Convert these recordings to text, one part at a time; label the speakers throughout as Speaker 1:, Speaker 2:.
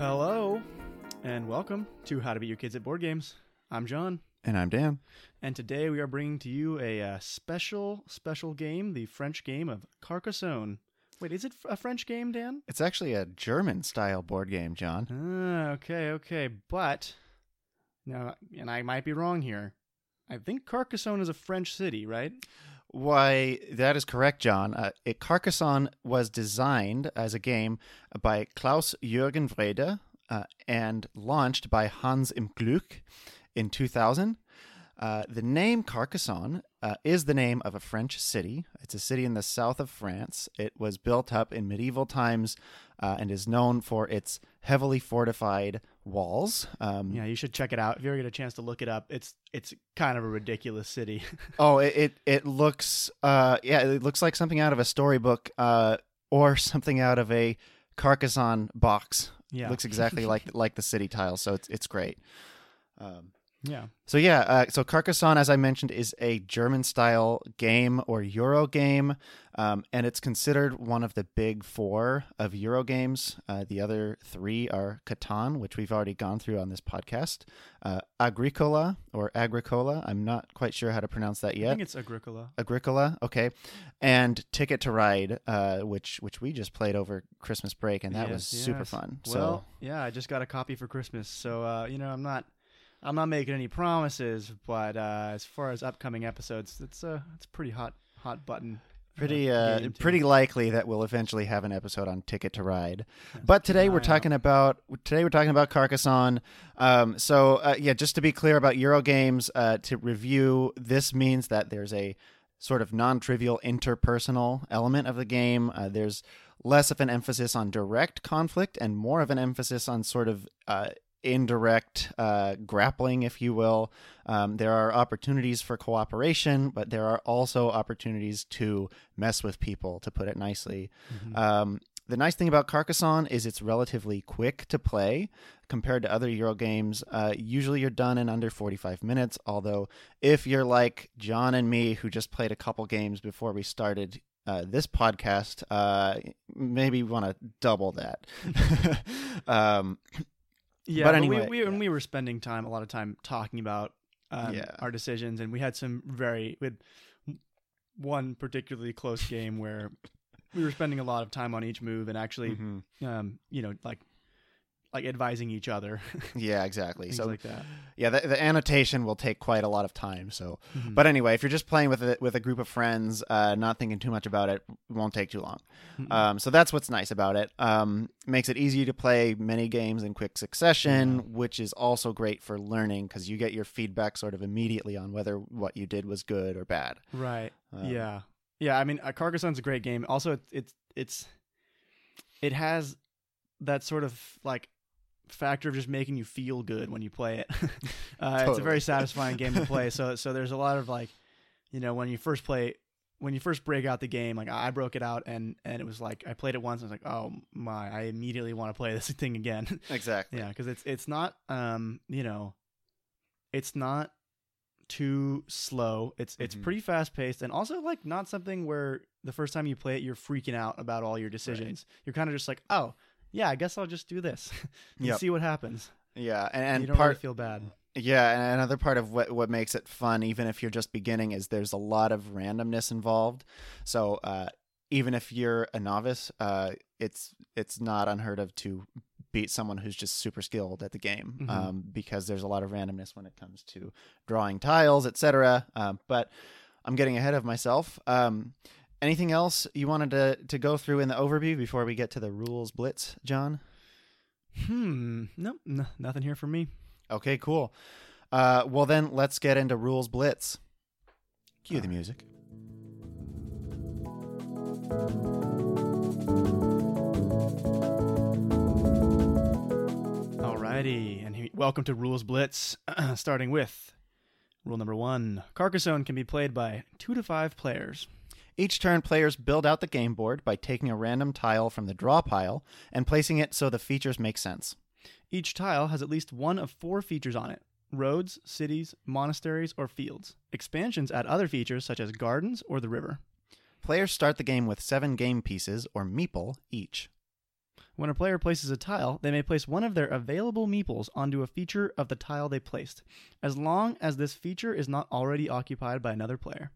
Speaker 1: Hello, and welcome to How to Beat Your Kids at Board Games. I'm John,
Speaker 2: And I'm Dan.
Speaker 1: and today we are bringing to you a uh, special, special game, the French game of Carcassonne. Wait, is it a French game, Dan?
Speaker 2: It's actually a German style board game, John.
Speaker 1: Ah, okay, okay, but now, and I might be wrong here. I think Carcassonne is a French city, right?
Speaker 2: Why, that is correct, John. Uh, Carcassonne was designed as a game by Klaus Jürgen Wrede uh, and launched by Hans im Glück in 2000. Uh, the name Carcassonne uh, is the name of a French city. It's a city in the south of France. It was built up in medieval times uh, and is known for its heavily fortified walls. Um,
Speaker 1: Yeah, you should check it out if you ever get a chance to look it up. It's it's kind of a ridiculous city.
Speaker 2: Oh, it, it it looks uh yeah, it looks like something out of a storybook uh or something out of a Carcassonne box.
Speaker 1: yeah,
Speaker 2: Looks exactly like like the city tiles, so it's it's great. Um
Speaker 1: yeah.
Speaker 2: so yeah, uh, so Carcassonne, as I mentioned, is a German-style game or Euro game, um, and it's considered one of the big four of Euro games. Uh, the other three are Catan, which we've already gone through on this podcast, uh, Agricola or Agricola. I'm not quite sure how to pronounce that yet.
Speaker 1: I think it's Agricola.
Speaker 2: Agricola, okay, and Ticket to Ride, uh, which which we just played over Christmas break, and that was
Speaker 1: Yes,
Speaker 2: super fun.
Speaker 1: Well,
Speaker 2: so
Speaker 1: yeah, I just got a copy for Christmas, so uh, you know, I'm not, I'm not making any promises, but uh, as far as upcoming episodes, it's uh, it's a pretty hot, hot button.
Speaker 2: pretty uh, pretty likely that we'll eventually have an episode on Ticket to Ride. But today we're talking about today we're talking about Carcassonne. Um, so uh, yeah, just to be clear about Euro games, uh, to review, this means that there's a sort of non-trivial interpersonal element of the game. Uh, there's less of an emphasis on direct conflict and more of an emphasis on sort of uh, indirect uh, grappling, if you will. Um, there are opportunities for cooperation, but there are also opportunities to mess with people, to put it nicely.
Speaker 1: Mhm.
Speaker 2: Um, the nice thing about Carcassonne is it's relatively quick to play compared to other Euro games. Uh, usually you're done in under 45 minutes, although if you're like John and me, who just played a couple games before we started uh, this podcast, uh, maybe want to double that. um,
Speaker 1: yeah,
Speaker 2: but
Speaker 1: but
Speaker 2: anyway,
Speaker 1: we, we, and
Speaker 2: yeah.
Speaker 1: we were spending time, a lot of time talking about um,
Speaker 2: Yeah.
Speaker 1: our decisions, and we had some very, we had one particularly close game where we were spending a lot of time on each move and actually,
Speaker 2: mhm.
Speaker 1: um, you know, like, like advising each other,
Speaker 2: Yeah, exactly. So
Speaker 1: like that.
Speaker 2: yeah, the, the annotation will take quite a lot of time. So
Speaker 1: Mhm.
Speaker 2: But anyway, if you're just playing with a, with a group of friends, uh, not thinking too much about it, it won't take too long.
Speaker 1: Mhm.
Speaker 2: Um, so that's what's nice about it. Um, makes it easy to play many games in quick succession,
Speaker 1: Yeah.
Speaker 2: which is also great for learning because you get your feedback sort of immediately on whether what you did was good or bad.
Speaker 1: Right.
Speaker 2: Um,
Speaker 1: yeah. Yeah. I mean, uh, Carcassonne's a great game. Also, it's, it's it's it has that sort of like factor of just making you feel good when you play it. uh, It's a very satisfying game to play. So so there's a lot of like, you know, when you first play. When you first break out the game, like I broke it out and and it was like I played it once. and I was like, oh my! I immediately want to play this thing again.
Speaker 2: Exactly.
Speaker 1: Yeah, because it's it's not um you know, it's not too slow. It's it's
Speaker 2: Mhm.
Speaker 1: pretty fast paced and also like not something where the first time you play it you're freaking out about all your decisions. You're kind of just like, oh yeah, I guess I'll just do this and
Speaker 2: Yep.
Speaker 1: see what happens.
Speaker 2: Yeah, and,
Speaker 1: And you don't
Speaker 2: part
Speaker 1: really feel bad.
Speaker 2: Yeah, and another part of what what makes it fun, even if you're just beginning, is there's a lot of randomness involved. So uh, even if you're a novice, uh, it's it's not unheard of to beat someone who's just super skilled at the game
Speaker 1: Mhm.
Speaker 2: um, because there's a lot of randomness when it comes to drawing tiles, etc. Um, but I'm getting ahead of myself. Um, anything else you wanted to to go through in the overview before we get to the rules blitz, John?
Speaker 1: Hmm. Nope. N- nothing here for me.
Speaker 2: Okay, cool. Uh, well, then let's get into rules blitz. Cue the music.
Speaker 1: Alrighty, and he, welcome to Rules Blitz. Starting with rule number one: Carcassonne can be played by two to five players.
Speaker 2: Each turn, players build out the game board by taking a random tile from the draw pile and placing it so the features make sense.
Speaker 1: Each tile has at least one of four features on it roads, cities, monasteries, or fields. Expansions add other features such as gardens or the river.
Speaker 2: Players start the game with seven game pieces, or meeple, each.
Speaker 1: When a player places a tile, they may place one of their available meeples onto a feature of the tile they placed, as long as this feature is not already occupied by another player.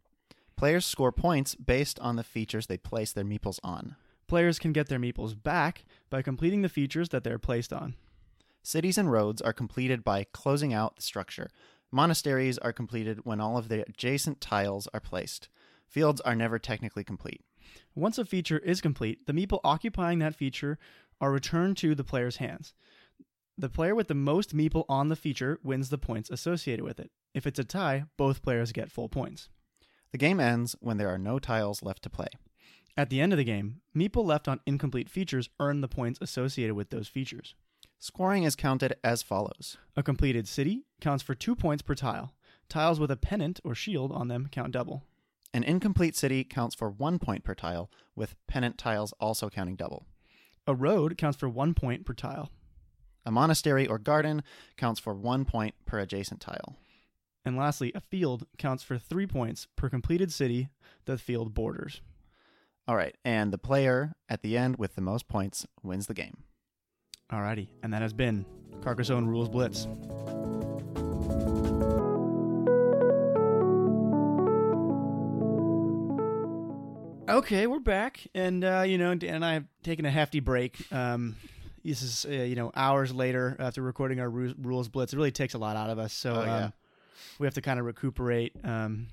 Speaker 2: Players score points based on the features they place their meeples on.
Speaker 1: Players can get their meeples back by completing the features that they're placed on.
Speaker 2: Cities and roads are completed by closing out the structure. Monasteries are completed when all of the adjacent tiles are placed. Fields are never technically complete.
Speaker 1: Once a feature is complete, the meeple occupying that feature are returned to the player's hands. The player with the most meeple on the feature wins the points associated with it. If it's a tie, both players get full points.
Speaker 2: The game ends when there are no tiles left to play.
Speaker 1: At the end of the game, meeple left on incomplete features earn the points associated with those features.
Speaker 2: Scoring is counted as follows
Speaker 1: A completed city counts for two points per tile. Tiles with a pennant or shield on them count double.
Speaker 2: An incomplete city counts for one point per tile, with pennant tiles also counting double.
Speaker 1: A road counts for one point per tile.
Speaker 2: A monastery or garden counts for one point per adjacent tile.
Speaker 1: And lastly, a field counts for three points per completed city the field borders.
Speaker 2: All right, and the player at the end with the most points wins the game.
Speaker 1: Alrighty, and that has been Carcassonne Rules Blitz. Okay, we're back, and uh, you know, Dan and I have taken a hefty break. Um, this is uh, you know hours later after recording our rules blitz. It really takes a lot out of us, so
Speaker 2: Oh, yeah.
Speaker 1: um, we have to kind of recuperate. Um,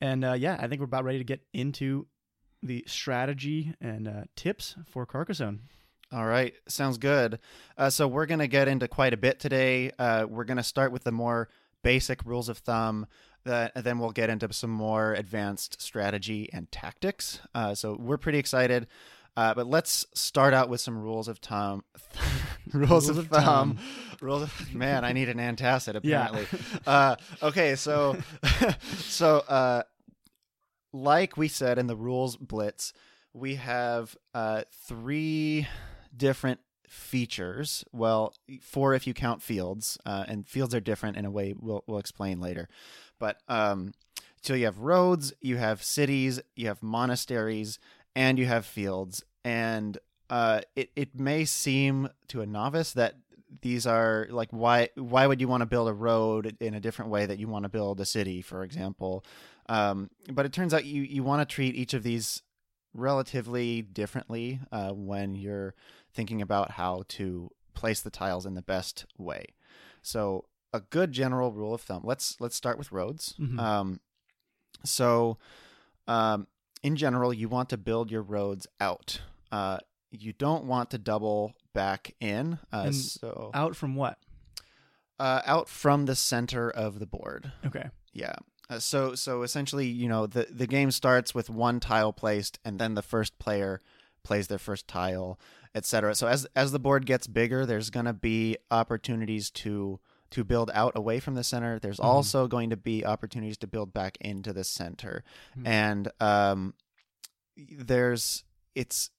Speaker 1: and uh, yeah, I think we're about ready to get into the strategy and uh, tips for Carcassonne.
Speaker 2: All right, sounds good. Uh, so we're going to get into quite a bit today. Uh, we're going to start with the more basic rules of thumb. That and then we'll get into some more advanced strategy and tactics. Uh, so we're pretty excited. Uh, but let's start out with some rules of thumb. rules, of, thumb. rules. Of, man, I need an antacid
Speaker 1: Yeah.
Speaker 2: apparently. uh, okay, so so uh, like we said in the rules blitz, we have uh, three different features. Well, four if you count fields, uh, and fields are different in a way we'll we'll explain later. But um, so you have roads, you have cities, you have monasteries, and you have fields. And uh, it it may seem to a novice that these are like why why would you want to build a road in a different way that you want to build a city, for example? Um, but it turns out you you want to treat each of these relatively differently uh, when you're thinking about how to place the tiles in the best way. So a good general rule of thumb. Let's let's start with roads.
Speaker 1: Mhm.
Speaker 2: Um, so um, in general, you want to build your roads out. Uh, you don't want to double back in. Uh, so
Speaker 1: Out from what?
Speaker 2: uh, out from the center of the board.
Speaker 1: Okay.
Speaker 2: Yeah. Uh, so so essentially, you know, the the game starts with one tile placed, and then the first player plays their first tile, etc. So as as the board gets bigger, there's going to be opportunities to to build out away from the center. There's
Speaker 1: Mhm.
Speaker 2: also going to be opportunities to build back into the center,
Speaker 1: Mhm.
Speaker 2: and um, there's it's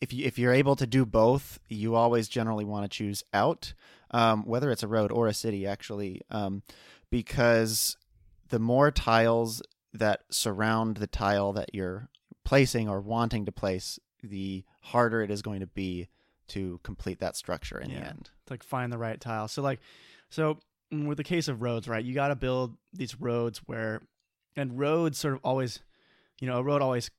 Speaker 2: if you if you're able to do both, you always generally want to choose out, um, whether it's a road or a city, actually, um, because the more tiles that surround the tile that you're placing or wanting to place, the harder it is going to be to complete that structure in the end.
Speaker 1: It's like find the right tile. So like, so mm, with the case of roads, right? You got to build these roads where, and roads sort of always, you know, a road always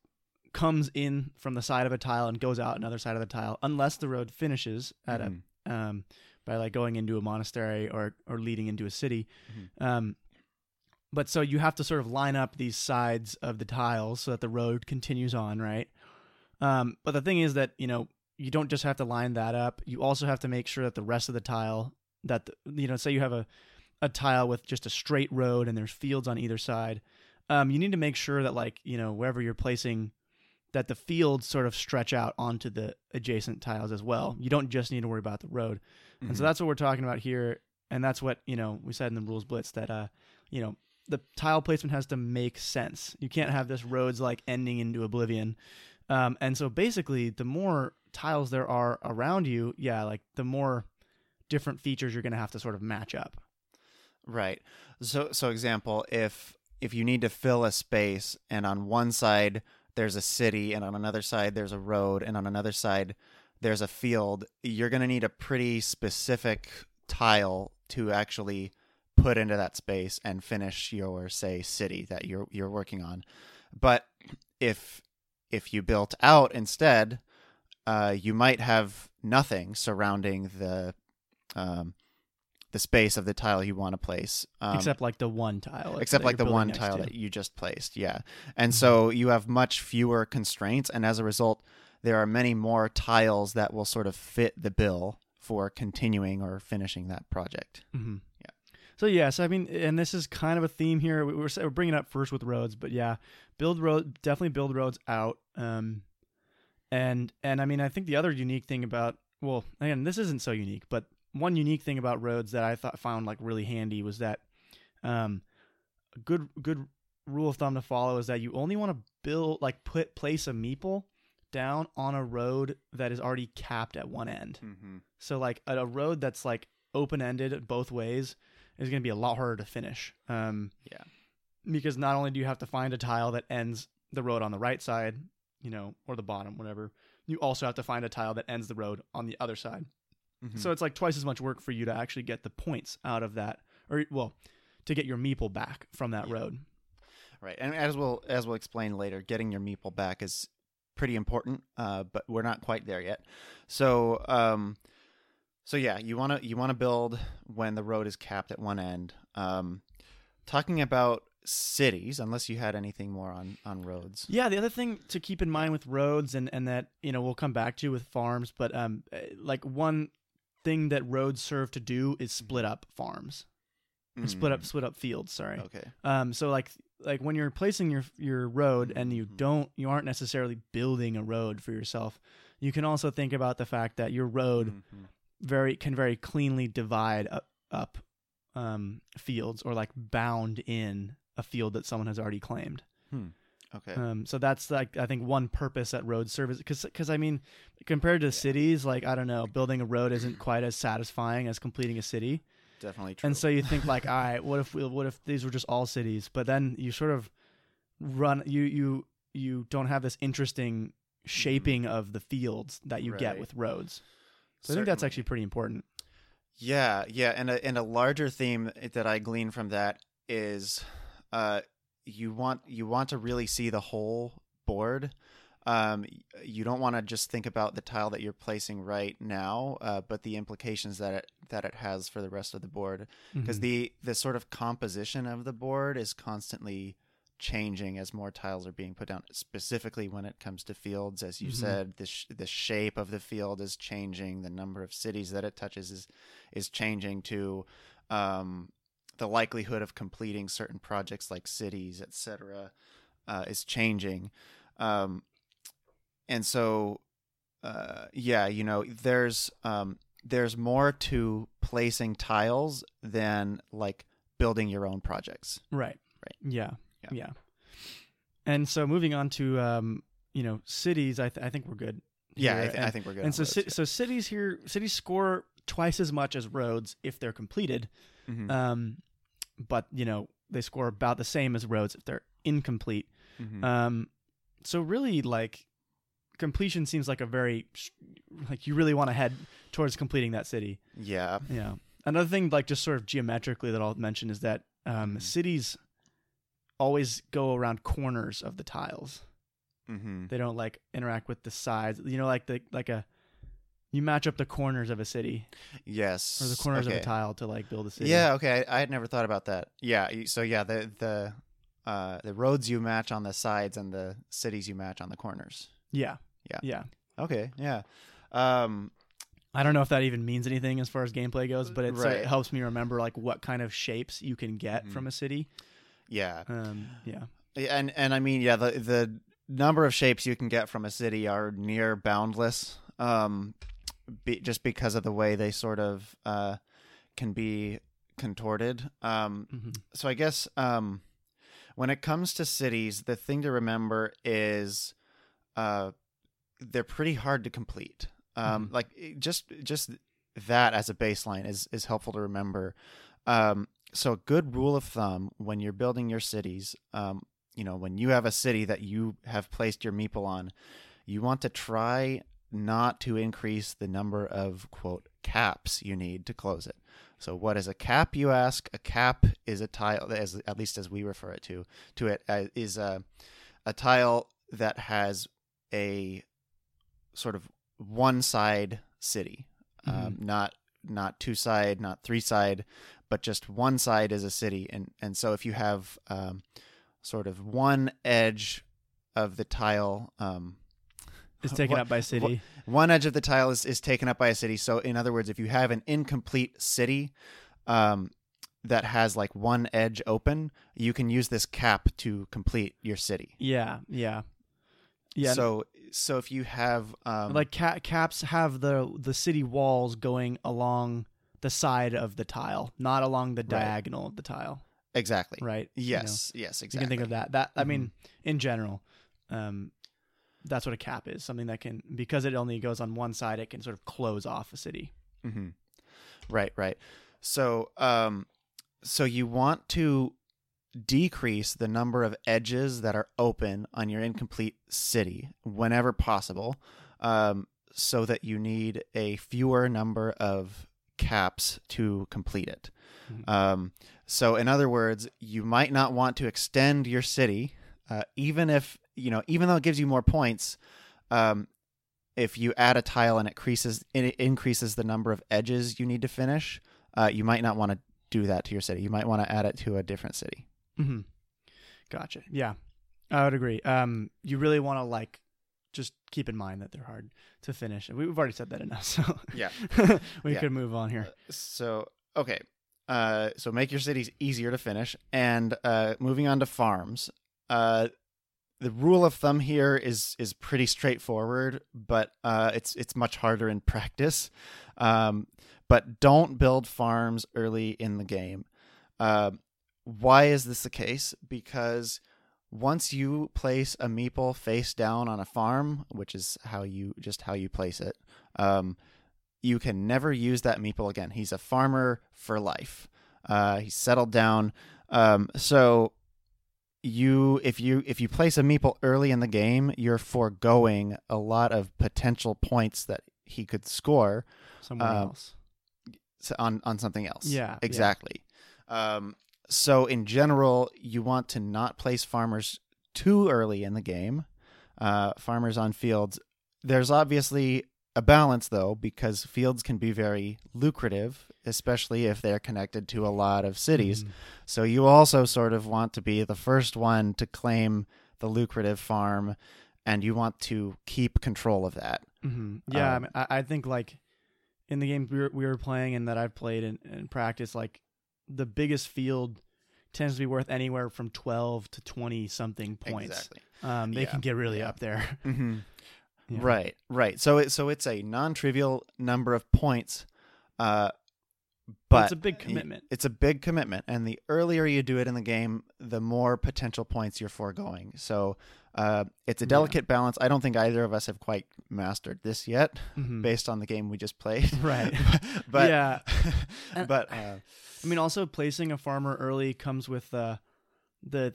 Speaker 1: comes in from the side of a tile and goes out another side of the tile, unless the road finishes at
Speaker 2: Mhm.
Speaker 1: a um by like going into a monastery or or leading into a city.
Speaker 2: Mhm.
Speaker 1: Um, but so you have to sort of line up these sides of the tiles so that the road continues on, right? Um, but the thing is that you know you don't just have to line that up. You also have to make sure that the rest of the tile that you know, say you have a a tile with just a straight road and there's fields on either side. Um, you need to make sure that like you know wherever you're placing that the fields sort of stretch out onto the adjacent tiles as well. You don't just need to worry about the road. And so
Speaker 2: Mhm.
Speaker 1: that's what we're talking about here. And that's what, you know, we said in the rules blitz that, uh, you know, the tile placement has to make sense. You can't have this roads like ending into oblivion. Um, and so basically, the more tiles there are around you, yeah, like the more different features you're going to have to sort of match up.
Speaker 2: Right. So so example, if if you need to fill a space and on one side there's a city and on another side there's a road and on another side there's a field, you're going to need a pretty specific tile to actually put into that space and finish your say city that you're you're working on. But if if you built out instead, uh, you might have nothing surrounding the um, the space of the tile you want to place, um,
Speaker 1: except like the one tile.
Speaker 2: except like the one tile
Speaker 1: to.
Speaker 2: that you just placed. Yeah, and
Speaker 1: Mhm.
Speaker 2: so you have much fewer constraints, and as a result, there are many more tiles that will sort of fit the bill for continuing or finishing that project.
Speaker 1: Mm-hmm.
Speaker 2: Yeah.
Speaker 1: So yeah, so I mean, and this is kind of a theme here. We- We're, we're bringing it up first with roads, but yeah, build road definitely build roads out. Um, and and I mean, I think the other unique thing about well, again, this isn't so unique, but one unique thing about roads that I thought found like really handy was that, um, a good good rule of thumb to follow is that you only want to build like put place a meeple down on a road that is already capped at one end.
Speaker 2: Mm-hmm.
Speaker 1: So like a, a road that's like open ended both ways is going to be a lot harder to finish. Um,
Speaker 2: Yeah.
Speaker 1: Because not only do you have to find a tile that ends the road on the right side, you know, or the bottom, whatever, you also have to find a tile that ends the road on the other side.
Speaker 2: Mm-hmm.
Speaker 1: So it's like twice as much work for you to actually get the points out of that, or well, to get your meeple back from that
Speaker 2: Yeah.
Speaker 1: road.
Speaker 2: Right, and as we'll as we'll explain later, getting your meeple back is pretty important, uh, but we're not quite there yet. So, um, so yeah, you want to you want to build when the road is capped at one end. Um, talking about cities, unless you had anything more on on roads.
Speaker 1: Yeah, the other thing to keep in mind with roads and and that you know we'll come back to with farms, but um, eh, like one thing that roads serve to do is split up farms, or split up split up fields. Sorry.
Speaker 2: Mm, Okay.
Speaker 1: Um, so like like when you're placing your your road and you
Speaker 2: Mhm.
Speaker 1: don't you aren't necessarily building a road for yourself. You can also think about the fact that your road
Speaker 2: Mhm.
Speaker 1: very can very cleanly divide up, up um, fields or like bound in a field that someone has already claimed.
Speaker 2: Okay.
Speaker 1: Um, so that's like I think one purpose that roads serve is because because I mean compared to cities like I don't know building a road isn't quite as satisfying as completing a city.
Speaker 2: Definitely true.
Speaker 1: and so you think like all right what if we, what if these were just all cities? But then you sort of run you you you don't have this interesting shaping of the fields that you get
Speaker 2: Mm-hmm.
Speaker 1: With roads. So I think that's actually pretty important.
Speaker 2: Yeah, yeah, and a and a larger theme that I glean from that is, uh, you want you want to really see the whole board. Um, you don't want to just think about the tile that you're placing right now, uh, but the implications that it that it has for the rest of the board. Because
Speaker 1: Mhm.
Speaker 2: the the sort of composition of the board is constantly changing as more tiles are being put down. Specifically, when it comes to fields, as you
Speaker 1: Mhm.
Speaker 2: said, the sh- the shape of the field is changing. The number of cities that it touches is is changing to um, the likelihood of completing certain projects like cities, etc., uh, is changing. Um, and so, uh, yeah, you know, there's um, there's more to placing tiles than like building your own projects.
Speaker 1: right
Speaker 2: Right.
Speaker 1: yeah
Speaker 2: Yeah.
Speaker 1: yeah and so moving on to um you know cities I th- I think we're good
Speaker 2: Yeah. I, th-
Speaker 1: and,
Speaker 2: I think we're good.
Speaker 1: and so ci- so cities here cities score twice as much as roads if they're completed
Speaker 2: Mhm,
Speaker 1: um but you know they score about the same as roads if they're incomplete.
Speaker 2: Mhm.
Speaker 1: um so really like completion seems like a very like you really want to head towards completing that city.
Speaker 2: Yeah,
Speaker 1: yeah. Another thing like just sort of geometrically that i'll mention is that um
Speaker 2: Mhm.
Speaker 1: cities always go around corners of the tiles.
Speaker 2: Hmm
Speaker 1: they don't like interact with the sides. You know like the like a you match up the corners of a city
Speaker 2: yes,
Speaker 1: or the corners
Speaker 2: okay.
Speaker 1: of a tile to like build a city
Speaker 2: Yeah, okay. I, I had never thought about that. Yeah, so yeah, the the uh, the roads you match on the sides and the cities you match on the corners.
Speaker 1: yeah
Speaker 2: Yeah.
Speaker 1: yeah
Speaker 2: Okay, yeah. Um,
Speaker 1: I don't know if that even means anything as far as gameplay goes, but it's,
Speaker 2: Right.
Speaker 1: it helps me remember like what kind of shapes you can get
Speaker 2: Mhm.
Speaker 1: from a city.
Speaker 2: yeah,
Speaker 1: Um, yeah,
Speaker 2: Yeah, and and I mean, yeah, the the number of shapes you can get from a city are near boundless. Um, be, just because of the way they sort of uh can be contorted. Um,
Speaker 1: hmm
Speaker 2: so I guess um, when it comes to cities, the thing to remember is uh, they're pretty hard to complete. Um,
Speaker 1: Mhm.
Speaker 2: Like just just that as a baseline is is helpful to remember. Um, so a good rule of thumb when you're building your cities, um, you know, when you have a city that you have placed your meeple on, you want to try not to increase the number of quote caps you need to close it. So what is a cap? You ask. A cap is a tile, as at least as we refer it to to it uh, is a a tile that has a sort of one side city, um, not not two side, not three side, but just one side is a city. And and so if you have um, sort of one edge of the tile. Um,
Speaker 1: It's taken
Speaker 2: what-
Speaker 1: up by city.
Speaker 2: one edge of the tile is, is taken up by a city. So, in other words, if you have an incomplete city um, that has like one edge open, you can use this cap to complete your city.
Speaker 1: yeah, yeah, yeah.
Speaker 2: So, so if you have um,
Speaker 1: like ca- caps have the the city walls going along the side of the tile, not along the diagonal of the tile.
Speaker 2: exactly,
Speaker 1: Right. You know,
Speaker 2: Yes, yes, exactly.
Speaker 1: You can think of that. That I mean,
Speaker 2: Mm-hmm.
Speaker 1: in general, um, that's what a cap is. Something that can because it only goes on one side, it can sort of close off a city.
Speaker 2: hmm Right, right. So, um, so you want to decrease the number of edges that are open on your incomplete city whenever possible, um, so that you need a fewer number of caps to complete it.
Speaker 1: Mhm.
Speaker 2: Um, so, in other words, you might not want to extend your city, uh, even if you know, even though it gives you more points. Um, if you add a tile and it increases it increases the number of edges you need to finish, uh, you might not want to do that to your city. You might want to add it to a different city.
Speaker 1: Mm-hmm. Gotcha. Yeah, I would agree. Um, you really want to like just keep in mind that they're hard to finish. We- We've already said that enough, so
Speaker 2: Yeah.
Speaker 1: we
Speaker 2: Yeah.
Speaker 1: could move on here.
Speaker 2: So okay, uh, so make your cities easier to finish, and uh, moving on to farms. The rule of thumb here is is pretty straightforward, but uh, it's it's much harder in practice. Um, but don't build farms early in the game. Uh, why is this the case? Because once you place a meeple face down on a farm, which is how you just how you place it, um, you can never use that meeple again. He's a farmer for life. Uh, he's settled down. Um, so you if you if you place a meeple early in the game, you're foregoing a lot of potential points that he could score
Speaker 1: Somewhere
Speaker 2: uh,
Speaker 1: else.
Speaker 2: on on something else.
Speaker 1: Yeah, yeah.
Speaker 2: exactly. Um, so in general, you want to not place farmers too early in the game. Uh, farmers on fields. There's obviously a balance though, because fields can be very lucrative, especially if they're connected to a lot of cities.
Speaker 1: Mhm.
Speaker 2: So you also sort of want to be the first one to claim the lucrative farm, and you want to keep control of that.
Speaker 1: hmm Yeah, I,
Speaker 2: Um,
Speaker 1: mean, I, I think like in the games we were, we were playing and that I've played in, in practice, like the biggest field tends to be worth anywhere from twelve to twenty something points.
Speaker 2: Exactly.
Speaker 1: Um, they
Speaker 2: Yeah,
Speaker 1: can get really up there.
Speaker 2: Mm-hmm.
Speaker 1: Yeah.
Speaker 2: Right, right. So it so it's a non-trivial number of points, uh, but
Speaker 1: it's a big commitment.
Speaker 2: It's a big commitment, and the earlier you do it in the game, the more potential points you're foregoing. So uh, it's a
Speaker 1: Yeah.
Speaker 2: delicate balance. I don't think either of us have quite mastered this yet,
Speaker 1: Mhm.
Speaker 2: based on the game we just played.
Speaker 1: Right.
Speaker 2: but
Speaker 1: yeah.
Speaker 2: But uh,
Speaker 1: I mean, also placing a farmer early comes with the the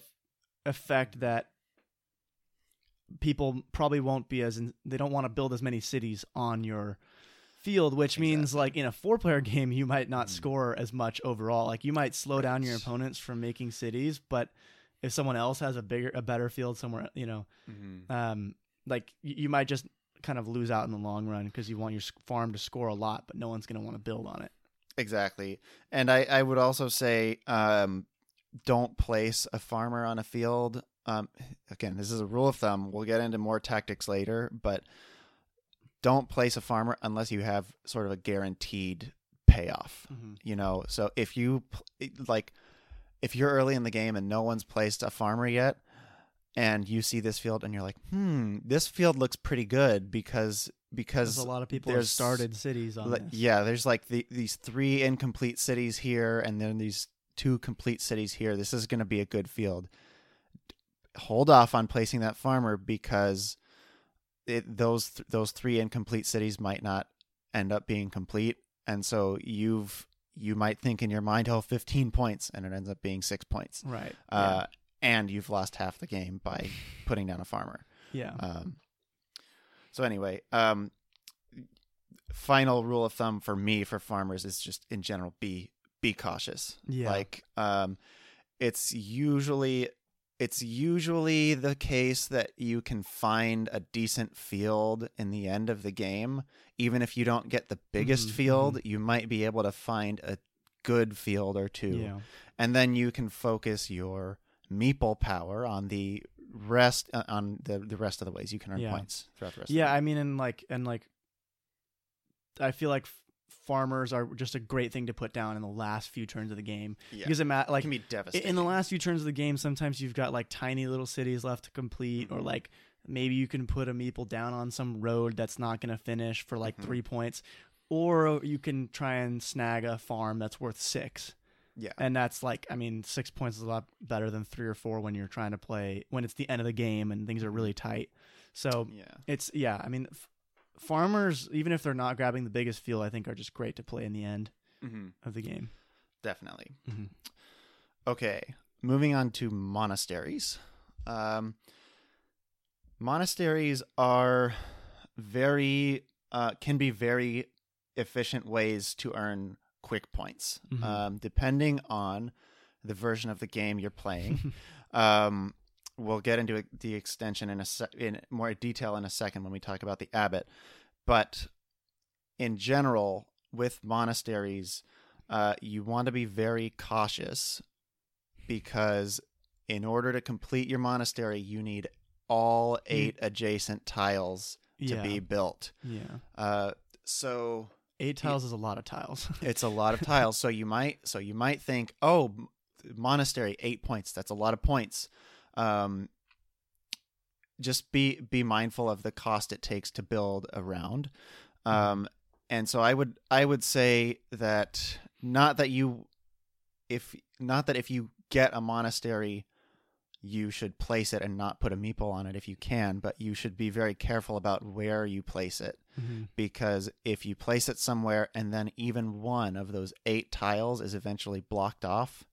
Speaker 1: effect that people probably won't be as in, they don't want to build as many cities on your field, which means like in a four player game you might not
Speaker 2: Mm.
Speaker 1: score as much overall. Like you might slow down your opponents from making cities, but if someone else has a bigger a better field somewhere, you know, um like y- you might just kind of lose out in the long run because you want your farm to score a lot, but no one's going to want to build on it.
Speaker 2: Exactly. And I, I would also say um, don't place a farmer on a field. Um, again, this is a rule of thumb. We'll get into more tactics later, but don't place a farmer unless you have sort of a guaranteed payoff.
Speaker 1: Mm-hmm.
Speaker 2: You know, so if you like, if you're early in the game and no one's placed a farmer yet, and you see this field and you're like, hmm, this field looks pretty good because because
Speaker 1: Because a lot of people have
Speaker 2: there's-
Speaker 1: started cities on this.
Speaker 2: yeah, there's like the, these three incomplete cities here, and then these two complete cities here. This is going to be a good field. Hold off on placing that farmer because it, those th- those three incomplete cities might not end up being complete, and so you've you might think in your mind, oh, 15 points, and it ends up being six points,
Speaker 1: Right.
Speaker 2: uh, and you've lost half the game by putting down a farmer.
Speaker 1: yeah. yeah.
Speaker 2: Um, so anyway, um, final rule of thumb for me for farmers is just in general be be cautious.
Speaker 1: Yeah.
Speaker 2: Like um it's usually it's usually the case that you can find a decent field in the end of the game. Even if you don't get the biggest
Speaker 1: Mhm,
Speaker 2: field, you might be able to find a good field or two.
Speaker 1: Yeah.
Speaker 2: And then you can focus your meeple power on the rest uh, on the the rest of the ways you can earn
Speaker 1: Yeah.
Speaker 2: points throughout the rest
Speaker 1: Yeah, I mean, and like, and like, I feel like farmers are just a great thing to put down in the last few turns of the game
Speaker 2: yeah.
Speaker 1: because it ma-
Speaker 2: it can be devastating.
Speaker 1: in the last few turns of the game, sometimes you've got like tiny little cities left to complete, or
Speaker 2: Mhm.
Speaker 1: like maybe you can put a meeple down on some road that's not going to finish for like
Speaker 2: Mhm.
Speaker 1: three points, or you can try and snag a farm that's worth six.
Speaker 2: yeah.
Speaker 1: And that's like, I mean, six points is a lot better than three or four when you're trying to play when it's the end of the game and things are really tight. So
Speaker 2: Yeah.
Speaker 1: it's yeah. I mean, f- farmers, even if they're not grabbing the biggest field, I think are just great to play in the end
Speaker 2: hmm
Speaker 1: of the game.
Speaker 2: Definitely.
Speaker 1: Mm-hmm.
Speaker 2: Okay, moving on to monasteries. Um, monasteries are very uh, can be very efficient ways to earn quick points,
Speaker 1: Mhm.
Speaker 2: um, depending on the version of the game you're playing. um, we'll get into the extension in a se- in more detail in a second when we talk about the abbot, but in general, with monasteries, uh, you want to be very cautious because in order to complete your monastery, you need all eight adjacent tiles to
Speaker 1: yeah,
Speaker 2: be built.
Speaker 1: yeah.
Speaker 2: Uh, so
Speaker 1: Eight tiles is a lot of tiles.
Speaker 2: it's a lot of tiles. So you might so you might think, oh, monastery eight points. That's a lot of points. Um, just be be mindful of the cost it takes to build around. Um, and so I would I would say that not that you if not that if you get a monastery you should place it and not put a meeple on it if you can, but you should be very careful about where you place it
Speaker 1: mm-hmm.
Speaker 2: because if you place it somewhere and then even one of those eight tiles is eventually blocked off,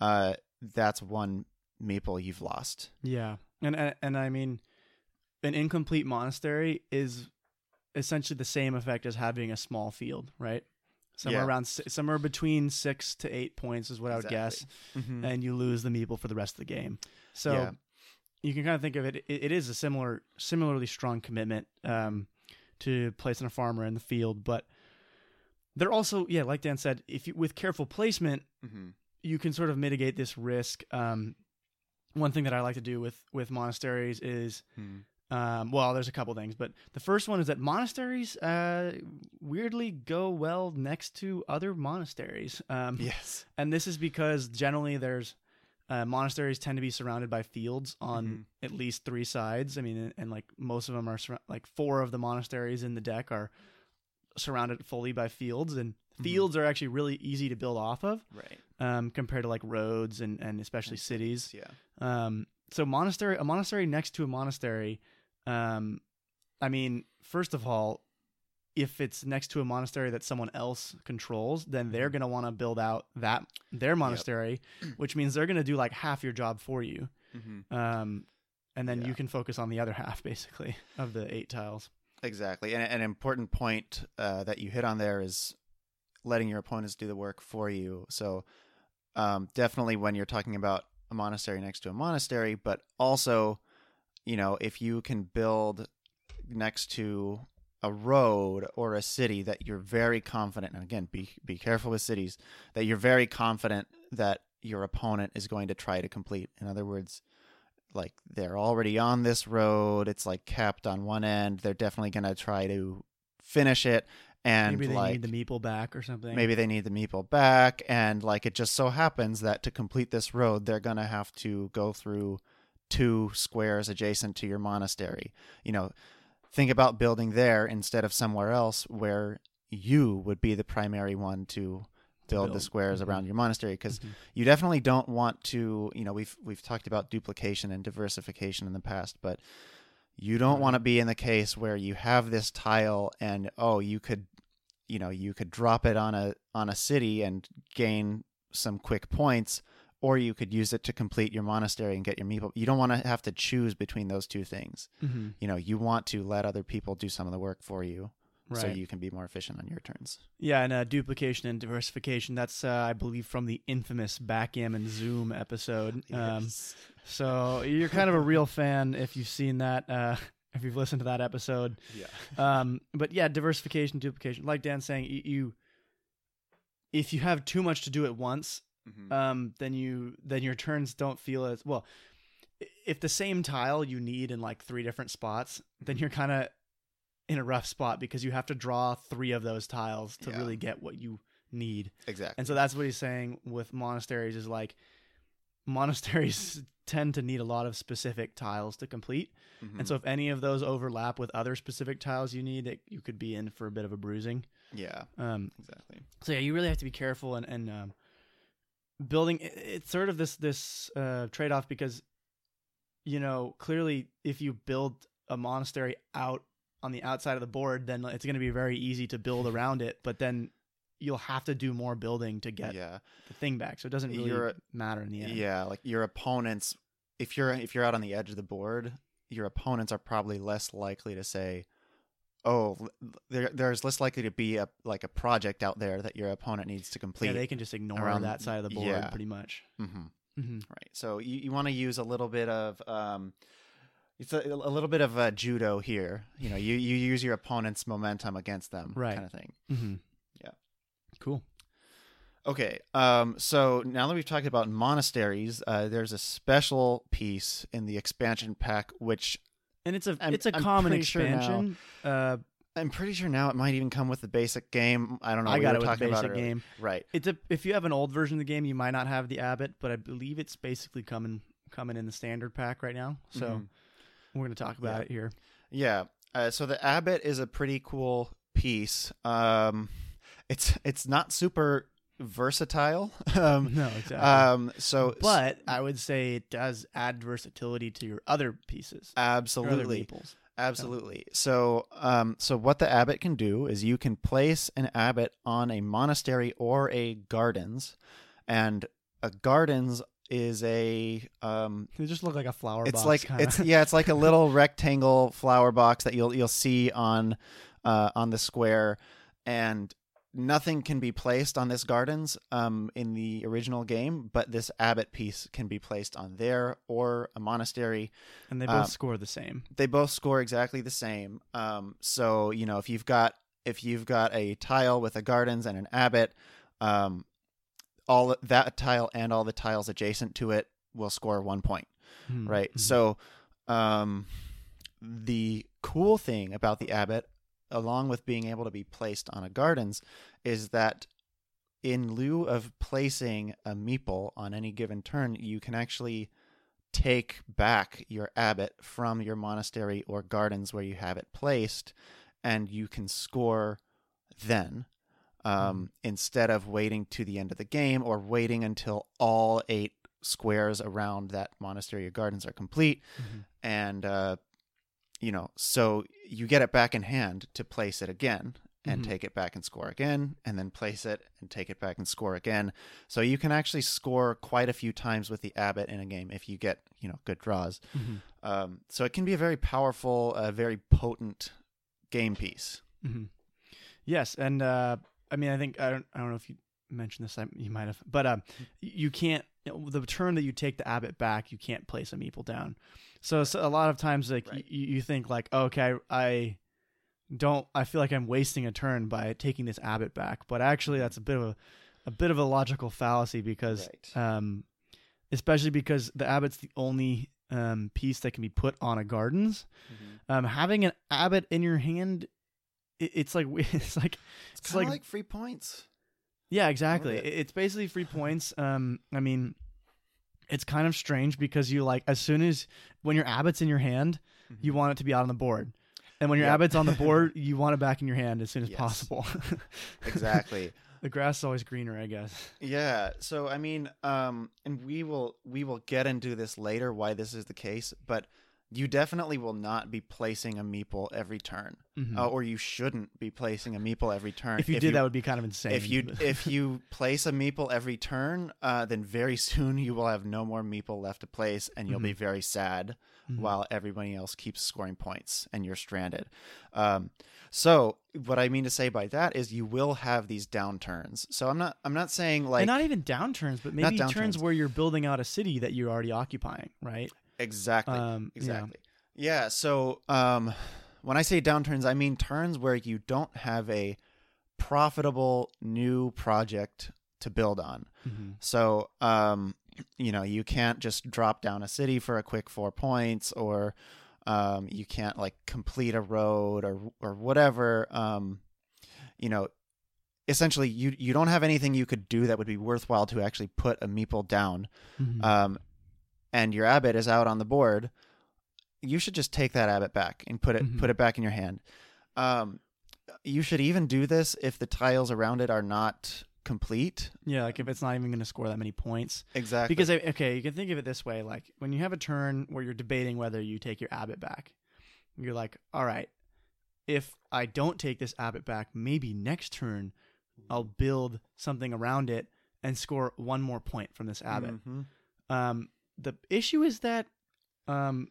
Speaker 2: uh, that's one meeple you've lost.
Speaker 1: Yeah, and, and and I mean, an incomplete monastery is essentially the same effect as having a small field, right? Somewhere
Speaker 2: Yeah.
Speaker 1: around somewhere between six to eight points is what I would guess,
Speaker 2: Mhm.
Speaker 1: and you lose the meeple for the rest of the game. So
Speaker 2: Yeah.
Speaker 1: you can kind of think of it. It, it is a similar, similarly strong commitment um, to placing a farmer in the field, but they're also, yeah, like Dan said, if you, with careful placement,
Speaker 2: Mhm.
Speaker 1: you can sort of mitigate this risk. Um, one thing that I like to do with with monasteries is,
Speaker 2: Mhm.
Speaker 1: um, well, there's a couple things, but the first one is that monasteries uh, weirdly go well next to other monasteries. Um,
Speaker 2: Yes.
Speaker 1: and this is because generally there's uh, monasteries tend to be surrounded by fields on
Speaker 2: Mhm.
Speaker 1: at least three sides. I mean, and, and like most of them are surra- like four of the monasteries in the deck are surrounded fully by fields, and
Speaker 2: Mhm.
Speaker 1: fields are actually really easy to build off of
Speaker 2: Right.
Speaker 1: Um, compared to like roads and and especially cities.
Speaker 2: Yeah.
Speaker 1: Um, so monastery, a monastery next to a monastery. Um, I mean, first of all, if it's next to a monastery that someone else controls, then they're
Speaker 2: Mm-hmm.
Speaker 1: gonna want to build out that their monastery, which means they're gonna do like half your job for you.
Speaker 2: hmm
Speaker 1: Um, and then
Speaker 2: Yeah.
Speaker 1: you can focus on the other half, basically, of the eight tiles.
Speaker 2: Exactly. And an important point uh, that you hit on there is letting your opponents do the work for you. So um, definitely when you're talking about a monastery next to a monastery, but also, you know, if you can build next to a road or a city that you're very confident and again be be careful with cities that you're very confident that your opponent is going to try to complete. In other words like they're already on this road it's like capped on one end they're definitely going to try to finish it and
Speaker 1: Maybe they
Speaker 2: like
Speaker 1: need the meeple back or something.
Speaker 2: maybe they need the meeple back and like it just so happens that to complete this road they're going to have to go through two squares adjacent to your monastery you know think about building there instead of somewhere else where you would be the primary one to build, the
Speaker 1: build.
Speaker 2: squares
Speaker 1: Mhm.
Speaker 2: around your monastery because
Speaker 1: Mhm.
Speaker 2: you definitely don't want to you know we've we've talked about duplication and diversification in the past but you don't want to be in the case where you have this tile and oh you could you know you could drop it on a on a city and gain some quick points or you could use it to complete your monastery and get your meeple you don't want to have to choose between those two things
Speaker 1: Mhm.
Speaker 2: you know you want to let other people do some of the work for you so you can be more efficient on your turns.
Speaker 1: Yeah, and uh, duplication and diversification. That's, uh, I believe, from the infamous Backgammon Zoom episode. Um, so you're kind of a real fan if you've seen that, uh, if you've listened to that episode.
Speaker 2: yeah.
Speaker 1: Um, but yeah, diversification, duplication. Like Dan's saying, you, you if you have too much to do at once,
Speaker 2: Mhm.
Speaker 1: um, then you then your turns don't feel as well. If the same tile you need in like three different spots, then you're kind of in a rough spot because you have to draw three of those tiles to
Speaker 2: Yeah.
Speaker 1: really get what you need.
Speaker 2: exactly.
Speaker 1: And so that's what he's saying with monasteries is like monasteries tend to need a lot of specific tiles to complete.
Speaker 2: Mhm.
Speaker 1: And so if any of those overlap with other specific tiles you need, it, you could be in for a bit of a bruising.
Speaker 2: yeah,
Speaker 1: Um,
Speaker 2: exactly.
Speaker 1: so yeah, you really have to be careful and and um, building. it- It's sort of this this uh, trade off because you know clearly if you build a monastery out on the outside of the board, then it's going to be very easy to build around it. But then you'll have to do more building to get
Speaker 2: Yeah,
Speaker 1: the thing back. So it doesn't really matter in the end.
Speaker 2: yeah. Like your opponents, if you're if you're out on the edge of the board, your opponents are probably less likely to say, "Oh, there there's less likely to be a like a project out there that your opponent needs to complete."
Speaker 1: Yeah, they can just ignore
Speaker 2: around-
Speaker 1: that side of the board
Speaker 2: yeah.
Speaker 1: pretty much.
Speaker 2: hmm
Speaker 1: hmm
Speaker 2: Right. So you, you want to use a little bit of um, it's a, a little bit of uh, judo here. You know, you you use your opponent's momentum against them,
Speaker 1: Right.
Speaker 2: kind of thing.
Speaker 1: hmm
Speaker 2: Yeah.
Speaker 1: Cool.
Speaker 2: Okay. Um. So now that we've talked about monasteries, uh, there's a special piece in the expansion pack which
Speaker 1: And it's a
Speaker 2: I'm-
Speaker 1: it's a
Speaker 2: I'm
Speaker 1: common
Speaker 2: pretty sure now-
Speaker 1: expansion. uh,
Speaker 2: I'm pretty sure now it might even come with the basic game. I don't know.
Speaker 1: I
Speaker 2: we
Speaker 1: got
Speaker 2: were
Speaker 1: it with the basic game.
Speaker 2: Right.
Speaker 1: It's a if you have an old version of the game, you might not have the abbot, but I believe it's basically coming coming in the standard pack right now. So
Speaker 2: Mhm.
Speaker 1: we're gonna talk about
Speaker 2: Yeah.
Speaker 1: it here.
Speaker 2: Yeah. Uh, so the abbot is a pretty cool piece. Um, it's it's not super versatile. um,
Speaker 1: No, exactly.
Speaker 2: um, so
Speaker 1: but I would say it does add versatility to your other pieces. your other
Speaker 2: absolutely, absolutely. So um, so what the abbot can do is you can place an abbot on a monastery or a gardens, and a gardens is a um,
Speaker 1: They just look like a flower
Speaker 2: it's
Speaker 1: box.
Speaker 2: like
Speaker 1: kinda.
Speaker 2: it's yeah it's like a little rectangle flower box that you'll you'll see on uh, on the square and nothing can be placed on this gardens um, in the original game but this abbot piece can be placed on there or a monastery
Speaker 1: and they both
Speaker 2: um,
Speaker 1: score the same.
Speaker 2: they both score exactly the same um, so you know if you've got if you've got a tile with a gardens and an abbot um, all that tile and all the tiles adjacent to it will score one point
Speaker 1: Mhm.
Speaker 2: right?
Speaker 1: Mhm.
Speaker 2: So, um, the cool thing about the abbot, along with being able to be placed on a gardens, is that in lieu of placing a meeple on any given turn, you can actually take back your abbot from your monastery or gardens where you have it placed, and you can score then. Um, instead of waiting to the end of the game or waiting until all eight squares around that monastery or gardens are complete
Speaker 1: Mhm.
Speaker 2: and uh you know so you get it back in hand to place it again and
Speaker 1: Mhm.
Speaker 2: take it back and score again and then place it and take it back and score again so you can actually score quite a few times with the abbot in a game if you get you know good draws
Speaker 1: Mhm.
Speaker 2: um so it can be a very powerful uh, very potent game piece
Speaker 1: hmm Yes, and uh, I mean, I think I don't, I don't know if you mentioned this. I, you might have, but um, you can't. The turn that you take the abbot back, you can't place a meeple down. So, so a lot of times, like
Speaker 2: Right.
Speaker 1: you, you think, like, okay, I don't. I feel like I'm wasting a turn by taking this abbot back, but actually, that's a bit of a, a bit of a logical fallacy because,
Speaker 2: Right.
Speaker 1: um, especially because the abbot's the only um piece that can be put on a gardens. Um, having an abbot in your hand, it, it's like it's like
Speaker 2: it's
Speaker 1: It's like-
Speaker 2: like, free points
Speaker 1: yeah, exactly. It- It's basically free points. Um, I mean, it's kind of strange because you like as soon as when your abbot's in your hand, you want it to be out on the board, and when your
Speaker 2: Yeah.
Speaker 1: abbot's on the board, you want it back in your hand as soon as
Speaker 2: Yes.
Speaker 1: possible.
Speaker 2: exactly
Speaker 1: the grass is always greener, I guess.
Speaker 2: Yeah, so I mean, um, and we will we will get into this later why this is the case, but you definitely will not be placing a meeple every turn,
Speaker 1: Mhm.
Speaker 2: uh, or you shouldn't be placing a meeple every turn.
Speaker 1: if you did, that would be kind of insane.
Speaker 2: if you if you place a meeple every turn, uh, then very soon you will have no more meeple left to place, and you'll be very sad
Speaker 1: Mhm.
Speaker 2: while everybody else keeps scoring points and you're stranded. Um, so what I mean to say by that is you will have these downturns. So I'm not I'm not saying like
Speaker 1: and not even downturns, but maybe
Speaker 2: Not
Speaker 1: turns where you're building out a city that you're already occupying, right?
Speaker 2: Exactly
Speaker 1: Um,
Speaker 2: exactly yeah. So um, when I say downturns, I mean turns where you don't have a profitable new project to build on.
Speaker 1: Mhm.
Speaker 2: So, um, you know, you can't just drop down a city for a quick four points, or um, you can't like complete a road or or whatever. Um, you know, essentially, you you don't have anything you could do that would be worthwhile to actually put a meeple down.
Speaker 1: Mhm.
Speaker 2: And your abbot is out on the board. You should just take that abbot back and put it
Speaker 1: Mhm.
Speaker 2: put it back in your hand. Um, you should even do this if the tiles around it are not complete.
Speaker 1: yeah, like if it's not even going to score that many points.
Speaker 2: Exactly.
Speaker 1: Because okay, you can think of it this way: like when you have a turn where you're debating whether you take your abbot back, you're like, all right, if I don't take this abbot back, maybe next turn I'll build something around it and score one more point from this abbot.
Speaker 2: Mhm.
Speaker 1: Um, the issue is that, um,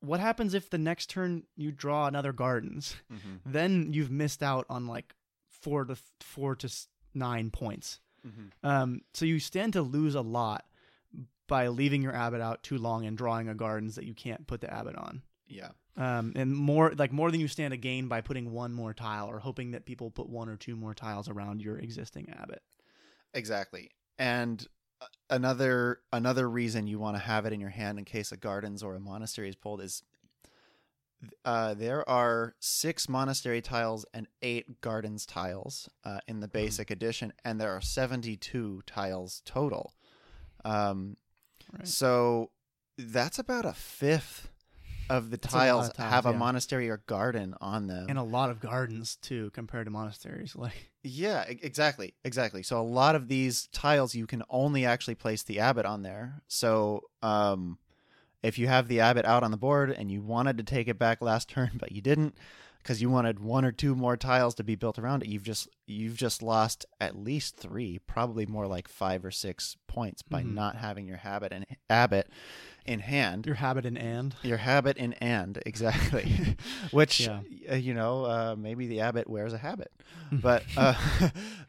Speaker 1: what happens if the next turn you draw another gardens?
Speaker 2: Mhm.
Speaker 1: Then you've missed out on like four to four to s- nine points.
Speaker 2: Mhm.
Speaker 1: Um, so you stand to lose a lot by leaving your abbot out too long and drawing a gardens that you can't put the abbot on.
Speaker 2: Yeah.
Speaker 1: Um, and more like more than you stand to gain by putting one more tile or hoping that people put one or two more tiles around your existing abbot.
Speaker 2: Exactly. And another another reason you want to have it in your hand in case a gardens or a monastery is pulled is uh, there are six monastery tiles and eight gardens tiles uh, in the basic edition, and there are seventy-two tiles total. Um,
Speaker 1: Right.
Speaker 2: So that's about a fifth of the
Speaker 1: That's a lot
Speaker 2: tiles,
Speaker 1: of tiles,
Speaker 2: have a
Speaker 1: yeah.
Speaker 2: monastery or garden on them.
Speaker 1: And a lot of gardens too compared to monasteries. Like
Speaker 2: Yeah, exactly, exactly. So a lot of these tiles you can only actually place the abbot on there. So um, if you have the abbot out on the board and you wanted to take it back last turn but you didn't because you wanted one or two more tiles to be built around it, you've just you've just lost at least three, probably more like five or six points by
Speaker 1: Mhm.
Speaker 2: not having your habit and abbot in hand.
Speaker 1: your habit in and.
Speaker 2: Your habit in and exactly, which
Speaker 1: Yeah.
Speaker 2: uh, you know uh, maybe the abbot wears a habit, but uh,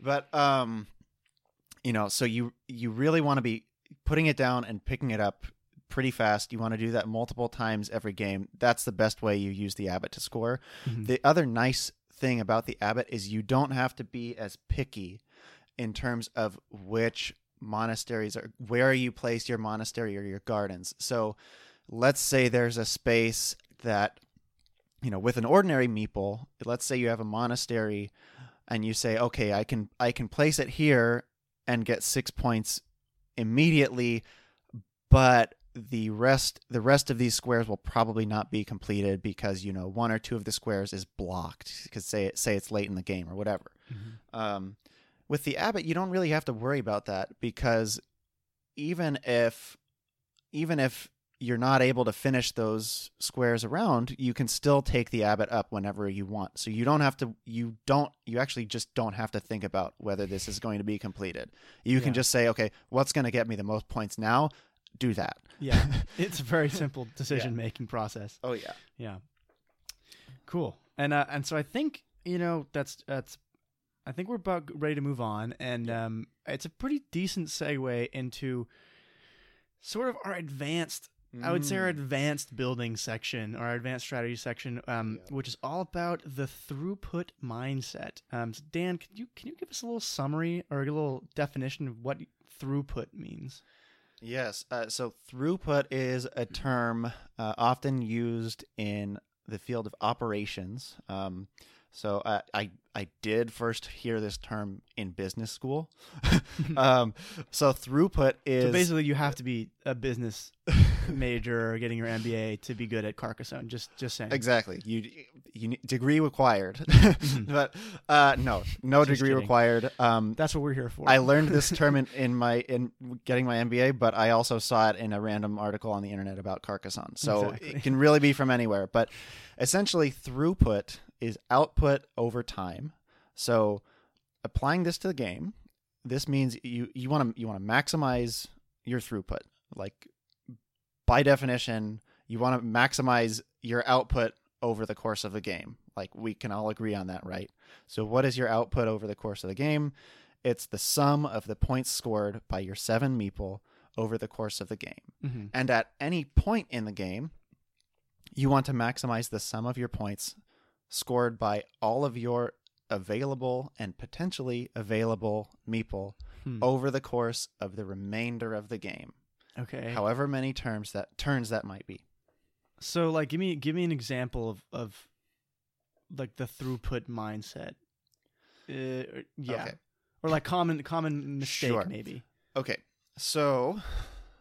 Speaker 2: but um, you know, so you you really want to be putting it down and picking it up pretty fast. You want to do that multiple times every game. That's the best way you use the abbot to score.
Speaker 1: Mhm.
Speaker 2: The other nice thing about the abbot is you don't have to be as picky in terms of which monasteries are where you place your monastery or your gardens. So let's say there's a space that you know with an ordinary meeple, let's say you have a monastery and you say, "Okay, I can I can place it here and get 6 points immediately, but the rest the rest of these squares will probably not be completed because you know one or two of the squares is blocked because say it say it's late in the game or whatever.
Speaker 1: Mhm.
Speaker 2: um, with the abbot you don't really have to worry about that because even if even if you're not able to finish those squares around you can still take the abbot up whenever you want. So you don't have to you don't you actually just don't have to think about whether this is going to be completed. You can just say okay what's going to get me the most points now do that
Speaker 1: Yeah, it's a very simple decision making process.
Speaker 2: oh yeah
Speaker 1: Yeah. Cool. And uh, and so I think you know that's that's I think we're about ready to move on, and um, it's a pretty decent segue into sort of our advanced. I would say our
Speaker 2: Mm.
Speaker 1: advanced building section, or our advanced strategy section, um,
Speaker 2: Yeah.
Speaker 1: which is all about the throughput mindset. Um, so Dan, can you can you give us a little summary or a little definition of what throughput means?
Speaker 2: Yes. Uh, so throughput is a term uh, often used in the field of operations. Um, so uh, I I did first hear this term in business school. um, so throughput is
Speaker 1: So basically, you have to be a business major or getting your MBA to be good at Carcassonne. Just just saying.
Speaker 2: Exactly. You you degree required, but uh, no, no
Speaker 1: Just
Speaker 2: degree
Speaker 1: kidding.
Speaker 2: required. Um,
Speaker 1: That's what we're here for.
Speaker 2: I learned this term in, in my in getting my MBA, but I also saw it in a random article on the internet about Carcassonne. So
Speaker 1: Exactly.
Speaker 2: it can really be from anywhere. But essentially, throughput is output over time. So applying this to the game, this means you you want to you want to maximize your throughput. Like by definition, you want to maximize your output over the course of the game. Like we can all agree on that, right? So what is your output over the course of the game? It's the sum of the points scored by your seven meeple over the course of the game.
Speaker 1: Mhm.
Speaker 2: And at any point in the game, you want to maximize the sum of your points scored by all of your available and potentially available meeple
Speaker 1: Hmm.
Speaker 2: over the course of the remainder of the game.
Speaker 1: Okay.
Speaker 2: However many terms that turns that might be.
Speaker 1: So like give me give me an example of of like the throughput mindset. Uh, yeah.
Speaker 2: Okay.
Speaker 1: Or like common common mistake
Speaker 2: Sure.
Speaker 1: maybe.
Speaker 2: Okay. So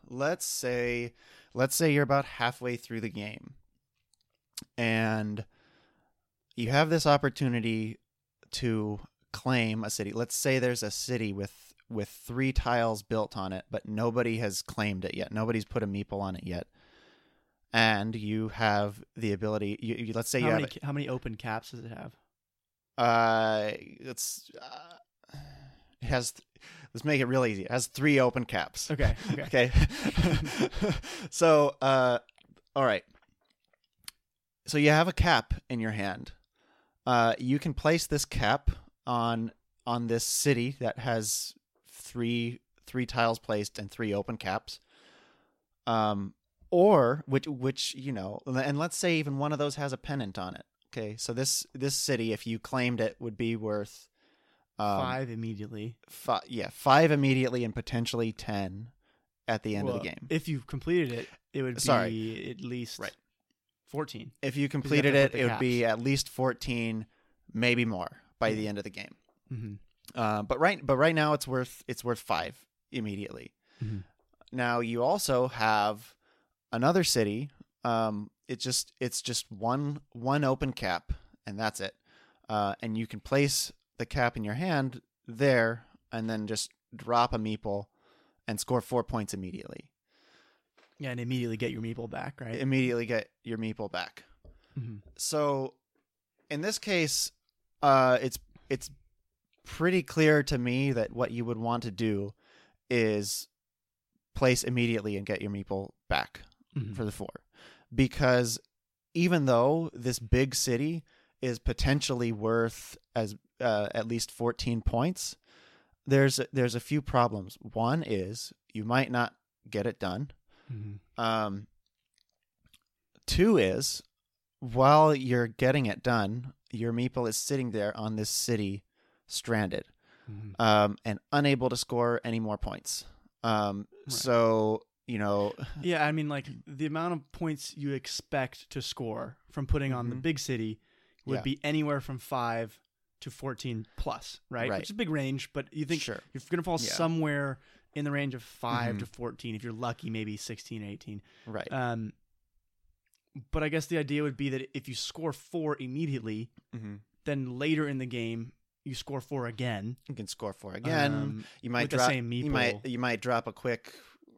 Speaker 2: let's say let's say you're about halfway through the game and you have this opportunity to claim a city. Let's say there's a city with with three tiles built on it, but nobody has claimed it yet. Nobody's put a meeple on it yet. And you have the ability. You, you- let's say
Speaker 1: how
Speaker 2: you
Speaker 1: many
Speaker 2: have.
Speaker 1: how many open caps does it have?
Speaker 2: Uh, it's uh, it has. Let's make it real easy. It has three open caps.
Speaker 1: Okay. Okay.
Speaker 2: Okay. so, uh, all right. So you have a cap in your hand. Uh, you can place this cap on on this city that has three three tiles placed and three open caps. Um, or which which you know, and let's say even one of those has a pennant on it. Okay, so this this city, if you claimed it, would be worth um,
Speaker 1: Five immediately.
Speaker 2: fi- yeah, five immediately and potentially ten at the end of the game.
Speaker 1: If you completed it, it would be
Speaker 2: Sorry.
Speaker 1: at least
Speaker 2: Right.
Speaker 1: fourteen.
Speaker 2: If you completed
Speaker 1: put
Speaker 2: it, it would be at least fourteen, maybe more by the end of the game.
Speaker 1: Mm-hmm.
Speaker 2: Uh, but right, but right now it's worth it's worth five immediately.
Speaker 1: Mhm.
Speaker 2: Now you also have another city. Um, it just it's just one one open cap, and that's it. Uh, and you can place the cap in your hand there, and then just drop a meeple and score four points immediately.
Speaker 1: Yeah, and immediately get your meeple back, right?
Speaker 2: Immediately get your meeple back.
Speaker 1: Mhm.
Speaker 2: So, in this case, uh, it's it's pretty clear to me that what you would want to do is place immediately and get your meeple back
Speaker 1: Mhm.
Speaker 2: for the four, because even though this big city is potentially worth as uh, at least fourteen points, there's there's a few problems. One is you might not get it done.
Speaker 1: Mhm.
Speaker 2: Um, two is while you're getting it done, your meeple is sitting there on this city, stranded,
Speaker 1: Mhm.
Speaker 2: um, and unable to score any more points. Um,
Speaker 1: Right.
Speaker 2: so you know,
Speaker 1: Yeah, I mean, like the amount of points you expect to score from putting on the
Speaker 2: Mhm.
Speaker 1: big city would
Speaker 2: Yeah.
Speaker 1: be anywhere from five to fourteen plus, right?
Speaker 2: Right.
Speaker 1: Which is a big range, but you think
Speaker 2: sure,
Speaker 1: you're going to fall
Speaker 2: Yeah.
Speaker 1: somewhere in the range of 5
Speaker 2: Mhm.
Speaker 1: to fourteen. If you're lucky, maybe 16, 18.
Speaker 2: right,
Speaker 1: Um, but I guess the idea would be that if you score four immediately,
Speaker 2: hmm
Speaker 1: then later in the game you score four again.
Speaker 2: you can score four again.
Speaker 1: um,
Speaker 2: you might
Speaker 1: with the
Speaker 2: drop.
Speaker 1: same
Speaker 2: you might you might drop a quick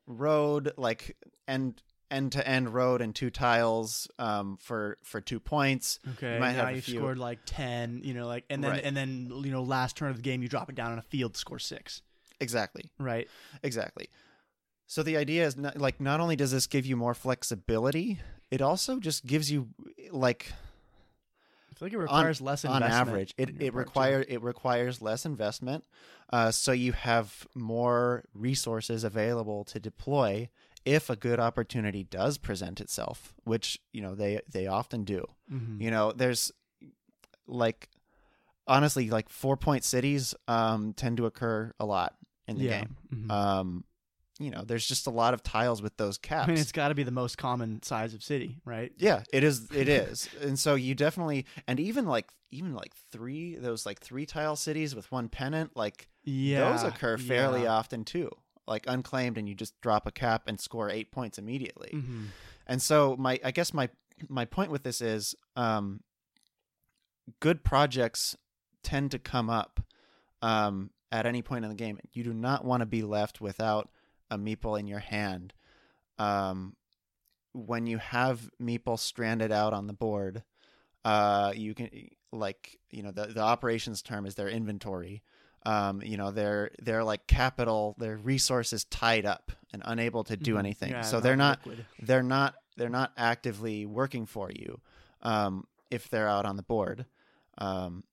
Speaker 2: road like end end to end road and two tiles um, for for two points.
Speaker 1: Okay, you
Speaker 2: might
Speaker 1: now
Speaker 2: have
Speaker 1: you
Speaker 2: few-
Speaker 1: scored like ten, you know, like and then
Speaker 2: Right.
Speaker 1: and then you know last turn of the game you drop it down on a field to score six,
Speaker 2: Exactly.
Speaker 1: right?
Speaker 2: Exactly. So the idea is not, like not only does this give you more flexibility, it also just gives you like
Speaker 1: feel like it requires less
Speaker 2: on
Speaker 1: investment
Speaker 2: average it it
Speaker 1: part, too.
Speaker 2: require it requires less investment. Uh, so you have more resources available to deploy if a good opportunity does present itself, which you know they they often do.
Speaker 1: Mhm.
Speaker 2: You know, there's like honestly like four point cities um, tend to occur a lot in the
Speaker 1: yeah.
Speaker 2: game.
Speaker 1: Mhm.
Speaker 2: Um, you know, there's just a lot of tiles with those caps.
Speaker 1: I mean, it's got to be the most common size of city, right?
Speaker 2: yeah, it is. It is, and so you definitely, and even like even like three those like three tile cities with one pennant, like
Speaker 1: Yeah,
Speaker 2: those occur fairly
Speaker 1: yeah.
Speaker 2: often too. like unclaimed and you just drop a cap and score eight points immediately.
Speaker 1: Mhm.
Speaker 2: And so my I guess my my point with this is um good projects tend to come up um at any point in the game. You do not want to be left without a meeple in your hand. Um when you have meeple stranded out on the board, uh you can like you know the the operations term is their inventory. Um, you know, they're they're like capital, their resources tied up and unable to do
Speaker 1: Mhm.
Speaker 2: anything.
Speaker 1: Yeah,
Speaker 2: so they're not
Speaker 1: liquid.
Speaker 2: they're not they're not actively working for you um, if they're out on the board. Um,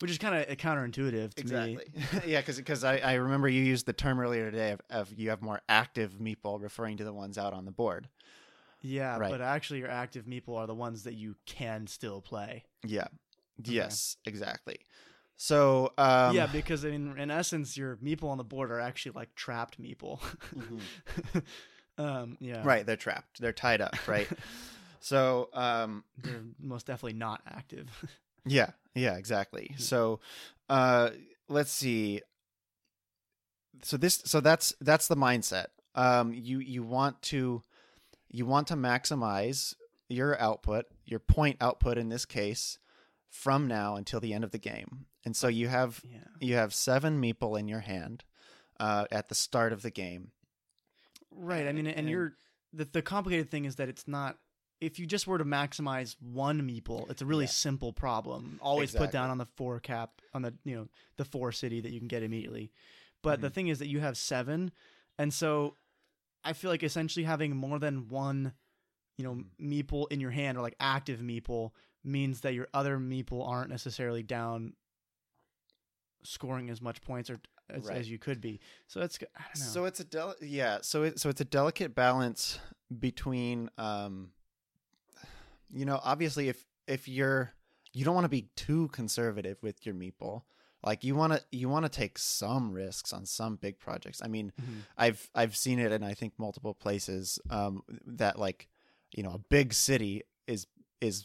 Speaker 1: which is kind of counterintuitive to me. Exactly.
Speaker 2: Yeah, because I, I remember you used the term earlier today of, of you have more active meeple, referring to the ones out on the board.
Speaker 1: Yeah,
Speaker 2: Right.
Speaker 1: but actually, your active meeple are the ones that you can still play.
Speaker 2: Yeah. Yes, exactly. So um,
Speaker 1: yeah, because I mean, in essence, your meeple on the board are actually like trapped meeple. um, yeah,
Speaker 2: right, they're trapped. They're tied up. Right. so um,
Speaker 1: They're most definitely not active.
Speaker 2: Yeah, yeah, exactly. So, uh, let's see. So this, so that's that's the mindset. Um, you you want to you want to maximize your output, your point output in this case, from now until the end of the game. And so you have
Speaker 1: yeah.
Speaker 2: you have seven meeple in your hand uh, at the start of the game.
Speaker 1: Right. I mean, and,
Speaker 2: And-
Speaker 1: you're the the complicated thing is that it's not. If you just were to maximize one meeple, it's a really
Speaker 2: Yeah.
Speaker 1: simple problem. Always put down on the four cap on the you know the four city that you can get immediately. But the
Speaker 2: Mhm.
Speaker 1: thing is that you have seven, and so I feel like essentially having more than one, you know,
Speaker 2: Mhm.
Speaker 1: meeple in your hand or like active meeple means that your other meeple aren't necessarily down scoring as much points or as,
Speaker 2: Right.
Speaker 1: as you could be. So that's I don't know.
Speaker 2: So it's a del- yeah. So it so it's a delicate balance between um, you know, obviously if if you're you don't want to be too conservative with your meeple. Like you want to you want to take some risks on some big projects. I mean,
Speaker 1: Mhm.
Speaker 2: I've I've seen it in I think multiple places um, that like you know a big city is is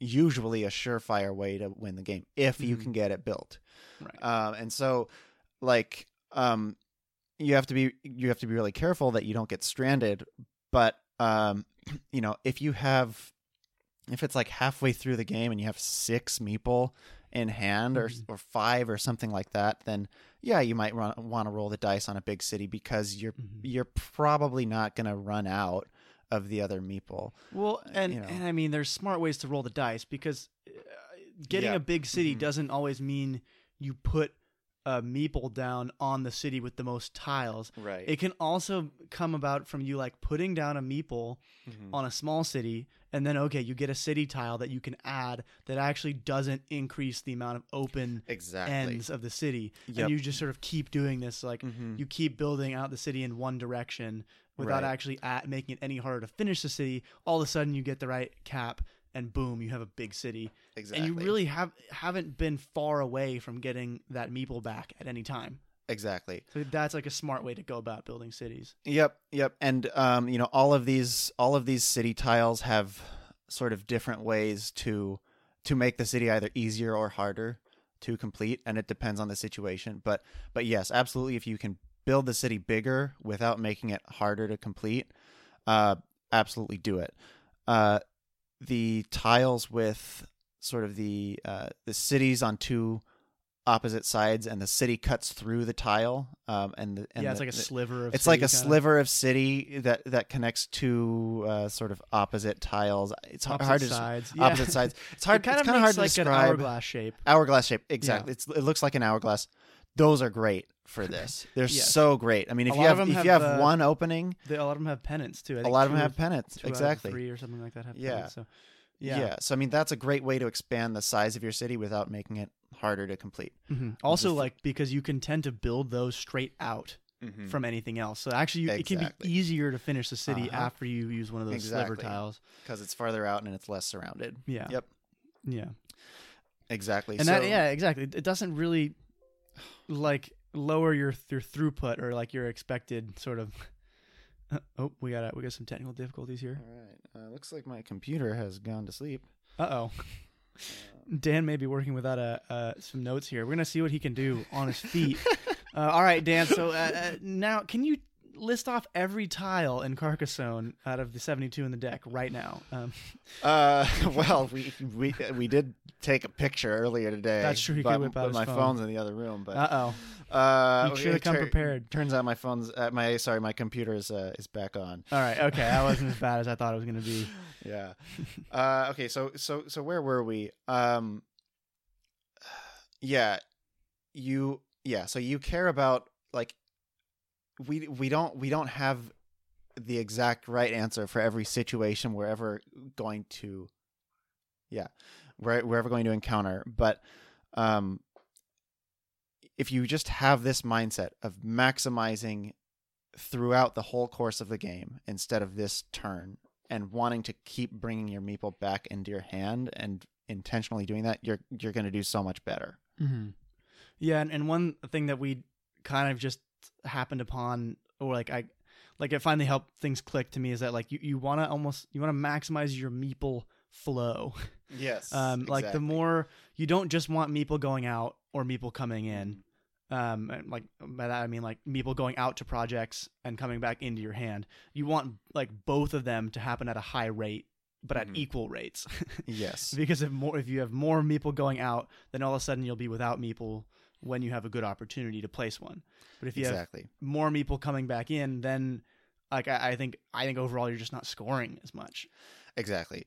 Speaker 2: usually a surefire way to win the game if you
Speaker 1: Mhm.
Speaker 2: can get it built
Speaker 1: right.
Speaker 2: um, and so like um, you have to be you have to be really careful that you don't get stranded but um, you know if you have if it's like halfway through the game and you have six meeple in hand or
Speaker 1: Mhm.
Speaker 2: or five or something like that then yeah you might want to roll the dice on a big city because you're
Speaker 1: Mhm.
Speaker 2: you're probably not going to run out of the other meeple
Speaker 1: Well, and
Speaker 2: you know.
Speaker 1: and I mean, there's smart ways to roll the dice because uh, getting
Speaker 2: Yeah.
Speaker 1: a big city
Speaker 2: Mhm.
Speaker 1: doesn't always mean you put a meeple down on the city with the most tiles.
Speaker 2: right
Speaker 1: It can also come about from you like putting down a meeple
Speaker 2: Mm-hmm.
Speaker 1: on a small city, and then okay, you get a city tile that you can add that actually doesn't increase the amount of open
Speaker 2: exactly
Speaker 1: ends of the city,
Speaker 2: Yep.
Speaker 1: and you just sort of keep doing this like
Speaker 2: Mhm.
Speaker 1: you keep building out the city in one direction without
Speaker 2: Right.
Speaker 1: actually at making it any harder to finish the city. All of a sudden, you get the right cap, and boom, you have a big city.
Speaker 2: exactly
Speaker 1: And you really have haven't been far away from getting that meeple back at any time.
Speaker 2: exactly
Speaker 1: So that's like a smart way to go about building cities.
Speaker 2: Yep, yep. And um, you know, all of these all of these city tiles have sort of different ways to to make the city either easier or harder to complete, and it depends on the situation. But but yes, absolutely if you can build the city bigger without making it harder to complete, uh absolutely do it. Uh the tiles with sort of the uh the cities on two opposite sides and the city cuts through the tile um and, the, and
Speaker 1: yeah, it's
Speaker 2: the-
Speaker 1: like a sliver of.
Speaker 2: it's like a
Speaker 1: kinda.
Speaker 2: sliver of city that that connects two uh, sort of opposite tiles. It's
Speaker 1: Opposite
Speaker 2: hard to
Speaker 1: sides.
Speaker 2: des- opposite sides. It's hard.
Speaker 1: It kind
Speaker 2: it's
Speaker 1: of
Speaker 2: kind of
Speaker 1: makes
Speaker 2: hard to describe.
Speaker 1: an hourglass shape.
Speaker 2: Hourglass shape, exactly. It's, it looks like an hourglass. Those are great for this. They're
Speaker 1: Yes.
Speaker 2: so great. I mean,
Speaker 1: A
Speaker 2: if you have, if you have
Speaker 1: uh,
Speaker 2: one opening,
Speaker 1: They, a lot of them have pennants too. I
Speaker 2: a lot of them have pennants.
Speaker 1: two out of
Speaker 2: Exactly.
Speaker 1: three or something like that. Have
Speaker 2: Yeah.
Speaker 1: pennants, So,
Speaker 2: Yeah.
Speaker 1: yeah.
Speaker 2: So I mean, that's a great way to expand the size of your city without making it harder to complete.
Speaker 1: hmm Also,
Speaker 2: Just-
Speaker 1: like because you can tend to build those straight out
Speaker 2: Mm-hmm.
Speaker 1: from anything else. So actually, you, it can be easier to finish the city
Speaker 2: Uh-huh.
Speaker 1: after you use one of those sliver tiles.
Speaker 2: Because it's farther out and it's less surrounded.
Speaker 1: Yeah.
Speaker 2: Yep.
Speaker 1: Yeah.
Speaker 2: Exactly.
Speaker 1: And
Speaker 2: so,
Speaker 1: that yeah, exactly. It doesn't really like lower your your throughput or like your expected sort of. oh, we got we got some technical difficulties here.
Speaker 2: All right. Uh, looks like my computer has gone to sleep.
Speaker 1: Uh oh. Dan may be working without a uh, some notes here. We're gonna see what he can do on his feet. Uh, all right, Dan. So uh, uh, now, can you list off every tile in Carcassonne out of the 72 in the deck right now? Um,
Speaker 2: Uh, well, we we we did take a picture earlier today.
Speaker 1: That's true, he
Speaker 2: but,
Speaker 1: could whip out
Speaker 2: but my
Speaker 1: phone.
Speaker 2: phone's in the other room. But
Speaker 1: uh oh.
Speaker 2: uh,
Speaker 1: You should've come
Speaker 2: tur-
Speaker 1: prepared.
Speaker 2: Turns out my phone's uh, my sorry my computer is uh, is back on.
Speaker 1: All right. Okay. That wasn't as bad as I thought it was going to be.
Speaker 2: Yeah. uh, okay. So so so where were we? Um. Yeah, you. Yeah. So you care about like we we don't we don't have the exact right answer for every situation we're ever going to. Yeah, we're we're ever going to encounter, but um. If you just have this mindset of maximizing throughout the whole course of the game instead of this turn and wanting to keep bringing your meeple back into your hand and intentionally doing that you're you're going to do so much better
Speaker 1: Mm-hmm. Yeah, and, and one thing that we kind of just happened upon, or like I, like it finally helped things click to me is that like you, you want to almost you want to maximize your meeple flow.
Speaker 2: yes
Speaker 1: Um, like the more you don't just want meeple going out or meeple coming in. Um, and like by that I mean like meeple going out to projects and coming back into your hand. You want like both of them to happen at a high rate, but at
Speaker 2: Mhm.
Speaker 1: equal rates.
Speaker 2: yes
Speaker 1: because if more if you have more meeple going out, then all of a sudden you'll be without meeple when you have a good opportunity to place one. But if you have
Speaker 2: exactly
Speaker 1: more meeple coming back in, then like I, I think I think overall you're just not scoring as much.
Speaker 2: exactly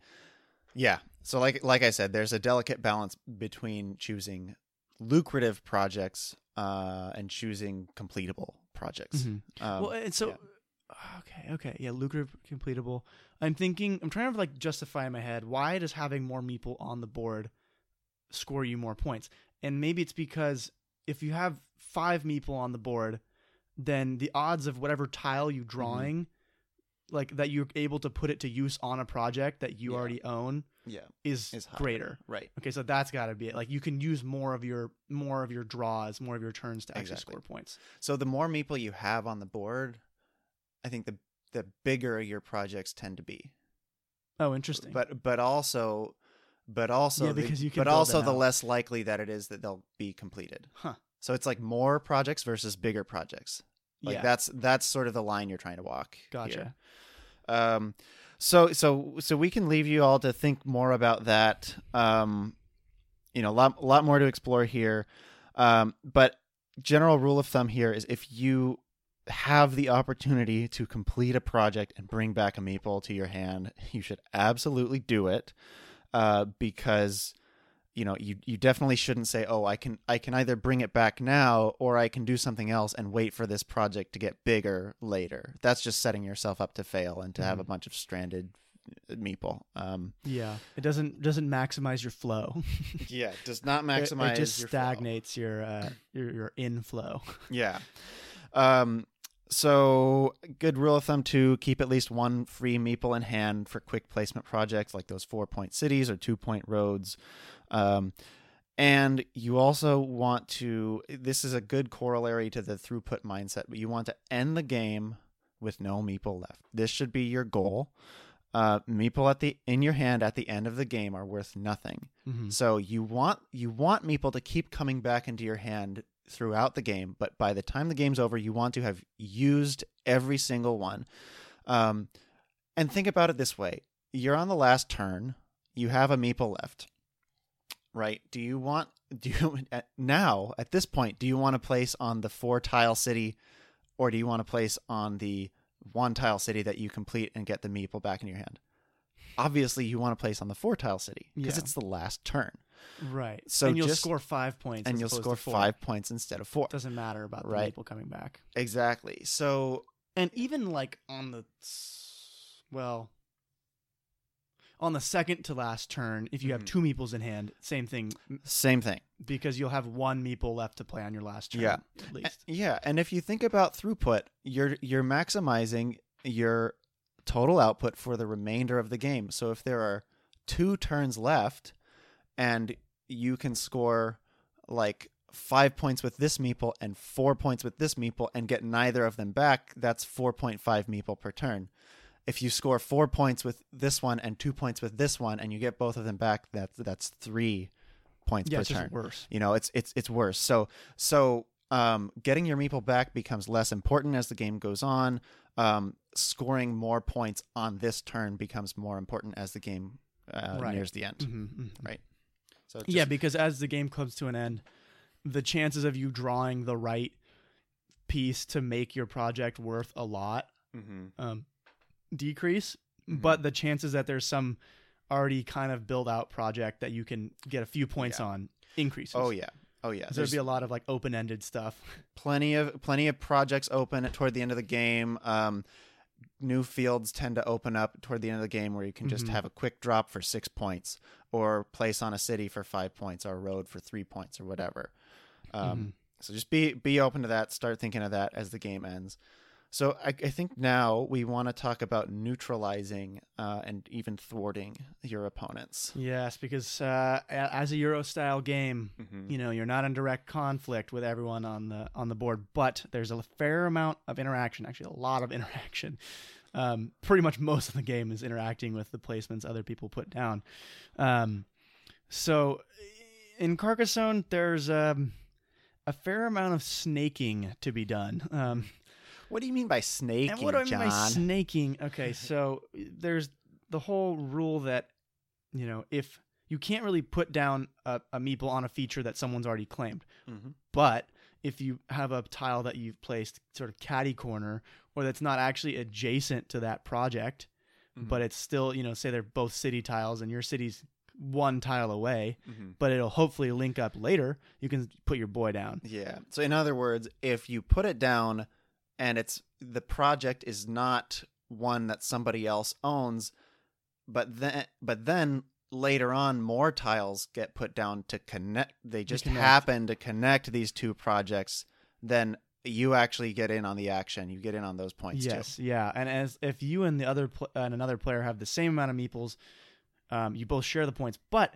Speaker 2: yeah so like like i said there's a delicate balance between choosing lucrative projects uh and choosing completable projects um,
Speaker 1: well, and so okay, okay, yeah, lucrative, completable. I'm thinking, I'm trying to like justify in my head why does having more meeple on the board score you more points? And maybe it's because if you have five meeple on the board, then the odds of whatever tile you're mm-hmm. drawing, like that you're able to put it to use on a project that you
Speaker 2: Yeah.
Speaker 1: already own,
Speaker 2: yeah
Speaker 1: is,
Speaker 2: is
Speaker 1: greater.
Speaker 2: right
Speaker 1: Okay, so that's got to be it. Like you can use more of your more of your draws, more of your turns to actually
Speaker 2: Exactly.
Speaker 1: score points.
Speaker 2: so the more meeple you have on the board i think the the bigger your projects tend to be
Speaker 1: Oh, interesting.
Speaker 2: but but also but also
Speaker 1: Yeah,
Speaker 2: the-
Speaker 1: because you can
Speaker 2: but also the less likely that it is that they'll be completed
Speaker 1: Huh.
Speaker 2: so it's like more projects versus bigger projects like
Speaker 1: yeah,
Speaker 2: that's that's sort of the line you're trying to walk
Speaker 1: gotcha.
Speaker 2: here. um so so so we can leave you all to think more about that um you know a lot, lot more to explore here um but general rule of thumb here is if you have the opportunity to complete a project and bring back a meeple to your hand, you should absolutely do it. Uh, because you know you you definitely shouldn't say, "Oh, I can I can either bring it back now or I can do something else and wait for this project to get bigger later." That's just setting yourself up to fail and to have a
Speaker 1: Mhm.
Speaker 2: bunch of stranded meeple. Um,
Speaker 1: Yeah, it doesn't doesn't maximize your flow.
Speaker 2: yeah, does not maximize.
Speaker 1: It, just
Speaker 2: your flow.
Speaker 1: stagnates your uh your your inflow.
Speaker 2: Yeah. Um, so good rule of thumb to keep at least one free meeple in hand for quick placement projects like those four point cities or two point roads. Um, and you also want to this is a good corollary to the throughput mindset, but you want to end the game with no meeple left. This should be your goal. Uh, meeple at the in your hand at the end of the game are worth nothing.
Speaker 1: Mhm.
Speaker 2: So you want you want meeple to keep coming back into your hand throughout the game, but by the time the game's over, you want to have used every single one. Um, and think about it this way: you're on the last turn, you have a meeple left, right? Do you want do you now at this point do you want to place on the four tile city, or do you want to place on the one tile city that you complete and get the meeple back in your hand? Obviously, you want to place on the four tile city because
Speaker 1: Yeah.
Speaker 2: it's the last turn
Speaker 1: Right.
Speaker 2: So
Speaker 1: and you'll
Speaker 2: just-
Speaker 1: score five points,
Speaker 2: and you'll score five points instead of four.
Speaker 1: Doesn't matter about the
Speaker 2: Right.
Speaker 1: meeple coming back.
Speaker 2: Exactly. So
Speaker 1: And even like on the well, on the second to last turn, if you have
Speaker 2: Mhm.
Speaker 1: two meeples in hand, same thing
Speaker 2: same thing.
Speaker 1: because you'll have one meeple left to play on your last turn.
Speaker 2: Yeah.
Speaker 1: At least.
Speaker 2: Yeah, and if you think about throughput, you're you're maximizing your total output for the remainder of the game. So if there are two turns left and you can score like 5 points with this meeple and 4 points with this meeple and get neither of them back, that's 4.5 meeple per turn. If you score 4 points with this one and 2 points with this one and you get both of them back, that's that's 3 points
Speaker 1: Yeah,
Speaker 2: per turn
Speaker 1: worse.
Speaker 2: you know it's it's it's worse so so um, getting your meeple back becomes less important as the game goes on. Um, scoring more points on this turn becomes more important as the game uh,
Speaker 1: Right.
Speaker 2: nears the end.
Speaker 1: Mhm, mhm.
Speaker 2: Right. So it's
Speaker 1: yeah, because as the game comes to an end, the chances of you drawing the right piece to make your project worth a lot
Speaker 2: Mhm.
Speaker 1: um, decrease,
Speaker 2: Mhm.
Speaker 1: but the chances that there's some already kind of built out project that you can get a few points
Speaker 2: Yeah.
Speaker 1: on increases.
Speaker 2: Oh yeah. Oh yeah.
Speaker 1: There'd be a lot of like open ended stuff.
Speaker 2: plenty of plenty of projects open toward the end of the game. Um, new fields tend to open up toward the end of the game where you can just
Speaker 1: Mhm.
Speaker 2: have a quick drop for six points, or place on a city for five points, or a road for three points, or whatever. Um,
Speaker 1: Mhm.
Speaker 2: So just be be open to that. Start thinking of that as the game ends. So I, I think now we want to talk about neutralizing uh, and even thwarting your opponents.
Speaker 1: Yes, because uh, as a Euro style game,
Speaker 2: Mhm.
Speaker 1: you know you're not in direct conflict with everyone on the on the board, but there's a fair amount of interaction. Actually, a lot of interaction. Um, pretty much most of the game is interacting with the placements other people put down. Um, so in Carcassonne, there's um, a fair amount of snaking to be done. Um,
Speaker 2: What do you mean by snaking,
Speaker 1: and what do I mean
Speaker 2: John?
Speaker 1: by snaking? Okay, so there's the whole rule that you know if you can't really put down a, a meeple on a feature that someone's already claimed,
Speaker 2: Mhm.
Speaker 1: but if you have a tile that you've placed sort of catty corner or that's not actually adjacent to that project,
Speaker 2: Mhm.
Speaker 1: but it's still you know say they're both city tiles and your city's one tile away,
Speaker 2: Mhm.
Speaker 1: but it'll hopefully link up later. You can put your boy down.
Speaker 2: Yeah. So in other words, if you put it down and it's the project is not one that somebody else owns, but then but then later on more tiles get put down to connect they just
Speaker 1: connect.
Speaker 2: happen to connect these two projects, then you actually get in on the action. You get in on those points
Speaker 1: yes, yeah, and as if you and the other pl- and another player have the same amount of meeples, um, you both share the points. But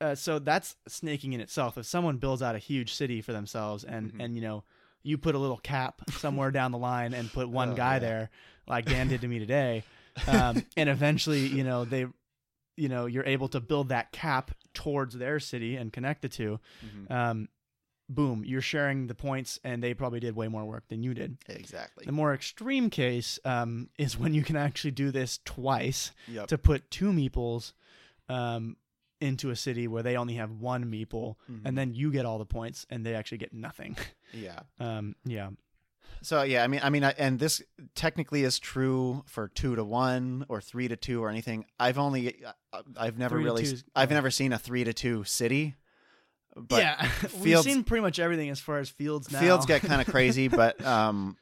Speaker 1: uh, so that's snaking in itself. If someone builds out a huge city for themselves, and
Speaker 2: Mhm.
Speaker 1: and you know you put a little cap somewhere down the line and put one
Speaker 2: Oh,
Speaker 1: guy
Speaker 2: yeah.
Speaker 1: there, like Dan did to me today, um, and eventually you know they, you know you're able to build that cap towards their city and connect the two.
Speaker 2: too. Mhm.
Speaker 1: Um, boom, you're sharing the points, and they probably did way more work than you did.
Speaker 2: Exactly.
Speaker 1: The more extreme case um, is when you can actually do this twice
Speaker 2: Yep.
Speaker 1: to put two meeples um, into a city where they only have one meeple,
Speaker 2: Mhm.
Speaker 1: and then you get all the points and they actually get nothing.
Speaker 2: yeah.
Speaker 1: um, yeah.
Speaker 2: So yeah, I mean, I mean, I, and this technically is true for two to one or three to two or anything. I've only, uh, I've never really,
Speaker 1: is-
Speaker 2: I've
Speaker 1: oh.
Speaker 2: never seen a three to two city. But
Speaker 1: yeah, we've seen pretty much everything as far as fields now.
Speaker 2: fields get kind of crazy, but um,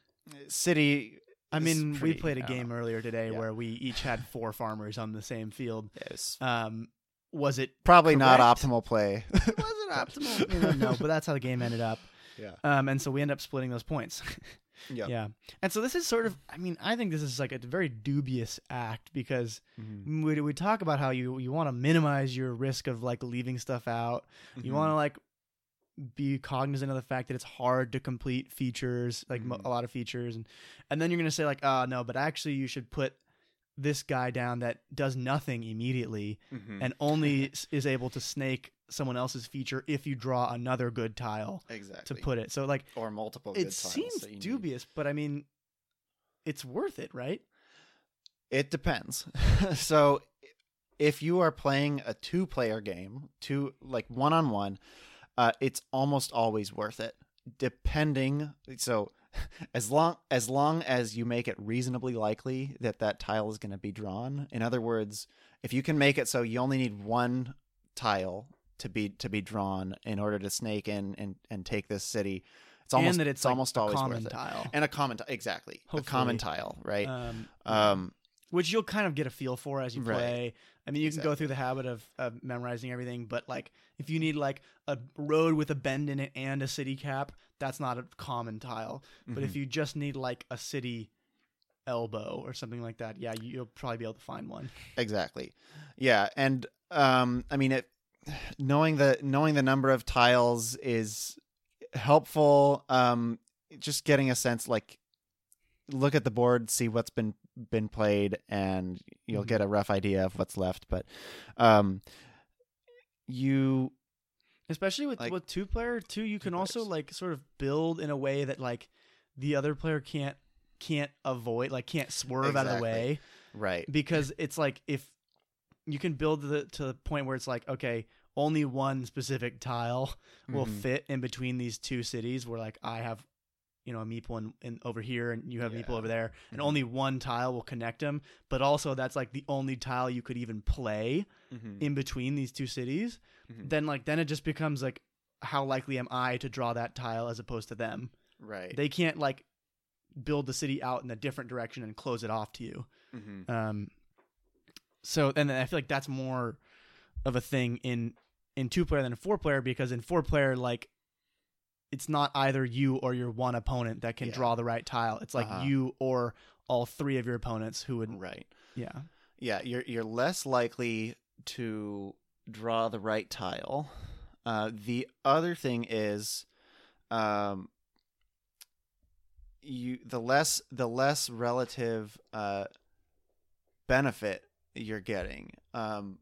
Speaker 2: city.
Speaker 1: I mean, we played a game
Speaker 2: know.
Speaker 1: earlier today
Speaker 2: Yeah.
Speaker 1: where we each had four farmers on the same field.
Speaker 2: It's
Speaker 1: Um, was it
Speaker 2: probably not optimal play.
Speaker 1: it was it optimal? You know, no, but that's how the game ended up.
Speaker 2: yeah.
Speaker 1: Um, and so we end up splitting those points.
Speaker 2: yeah.
Speaker 1: Yeah. And so this is sort of, I mean, I think this is like a very dubious act because
Speaker 2: Mhm.
Speaker 1: we, we talk about how you, you want to minimize your risk of like leaving stuff out. You
Speaker 2: Mhm.
Speaker 1: want to like be cognizant of the fact that it's hard to complete features, like mo-
Speaker 2: Mhm.
Speaker 1: a lot of features. And, and then you're going to say like, oh no, but actually you should put this guy down that does nothing immediately
Speaker 2: Mhm.
Speaker 1: and only is able to snake someone else's feature if you draw another good tile
Speaker 2: exactly to
Speaker 1: put it. So like,
Speaker 2: or multiple. good
Speaker 1: it seems
Speaker 2: you need.
Speaker 1: dubious, but I mean, it's worth it, right?
Speaker 2: It depends. so if you are playing a two player game, two like one on one, uh, it's almost always worth it. Depending so as long as long as you make it reasonably likely that that tile is going to be drawn. In other words, if you can make it so you only need one tile to be to be drawn in order to snake in and, and take this city, it's almost
Speaker 1: and that it's,
Speaker 2: it's
Speaker 1: like,
Speaker 2: almost
Speaker 1: a
Speaker 2: always
Speaker 1: common tile,
Speaker 2: And a common ti- exactly. A common tile, right?
Speaker 1: um,
Speaker 2: um
Speaker 1: which you'll kind of get a feel for as you
Speaker 2: Right.
Speaker 1: play. I mean, you can go through the habit of, of memorizing everything, but like if you need like a road with a bend in it and a city cap, that's not a common tile. But if
Speaker 2: mhm.
Speaker 1: you just need like a city elbow or something like that, yeah, you, you'll probably be able to find one.
Speaker 2: Exactly. Yeah, and um, I mean, it knowing the knowing the number of tiles is helpful. Um, just getting a sense, like, look at the board, see what's been been played, and you'll
Speaker 1: Mhm.
Speaker 2: get a rough idea of what's left. But, um, you
Speaker 1: especially with
Speaker 2: Like-
Speaker 1: with two player too. You can also
Speaker 2: players.
Speaker 1: like sort of build in a way that like the other player can't can't avoid, like can't swerve out of the way.
Speaker 2: Right.
Speaker 1: because it's like if you can build the, to the point where it's like okay only one specific tile will
Speaker 2: Mhm.
Speaker 1: fit in between these two cities where like i have you know a meeple in, in over here and you have a meeple over there and
Speaker 2: Mhm.
Speaker 1: only one tile will connect them but also that's like the only tile you could even play
Speaker 2: Mhm.
Speaker 1: in between these two cities
Speaker 2: Mhm.
Speaker 1: then like then it just becomes like how likely am i to draw that tile as opposed to them
Speaker 2: Right.
Speaker 1: they can't like build the city out in a different direction and close it off to you
Speaker 2: Mhm.
Speaker 1: um, so and I feel like that's more of a thing in in two player than in four player because in four player like it's not either you or your one opponent that can
Speaker 2: Yeah.
Speaker 1: draw the right tile. It's like
Speaker 2: Uh-huh.
Speaker 1: you or all three of your opponents who would
Speaker 2: Right.
Speaker 1: yeah
Speaker 2: Yeah, you're you're less likely to draw the right tile. Uh, the other thing is, um, you the less the less relative uh, benefit you're getting. Um,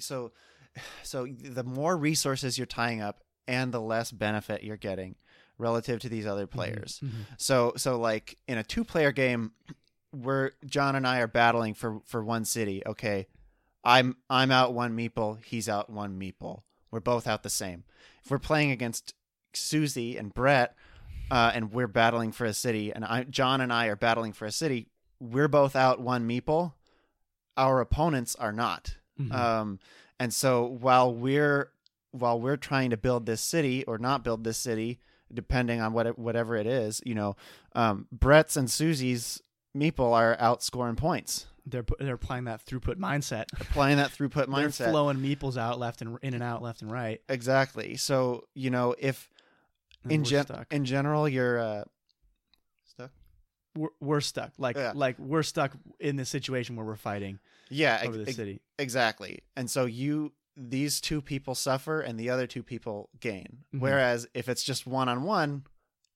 Speaker 2: so so the more resources you're tying up, and the less benefit you're getting relative to these other players.
Speaker 1: Mhm.
Speaker 2: So so like in a two player game where John and I are battling for for one city, okay. I'm I'm out one meeple, he's out one meeple. We're both out the same. If we're playing against Susie and Brett uh, and we're battling for a city and I John and I are battling for a city, we're both out one meeple. Our opponents are not.
Speaker 1: Mhm.
Speaker 2: Um, and so while we're while we're trying to build this city or not build this city, depending on what it, whatever it is, you know, um, Brett's and Susie's meeple are outscoring points,
Speaker 1: they're they're applying that throughput mindset.
Speaker 2: applying that throughput
Speaker 1: They're
Speaker 2: mindset.
Speaker 1: flowing meeples out left and in and out, left and right.
Speaker 2: Exactly. So you know, if
Speaker 1: and
Speaker 2: in gen-
Speaker 1: stuck.
Speaker 2: in general you're uh, stuck.
Speaker 1: we're, we're stuck. Like
Speaker 2: Yeah.
Speaker 1: like we're stuck in this situation where we're fighting
Speaker 2: Yeah,
Speaker 1: over
Speaker 2: ex-
Speaker 1: the city.
Speaker 2: exactly. And so you these two people suffer and the other two people gain.
Speaker 1: Mhm.
Speaker 2: Whereas if it's just one on one,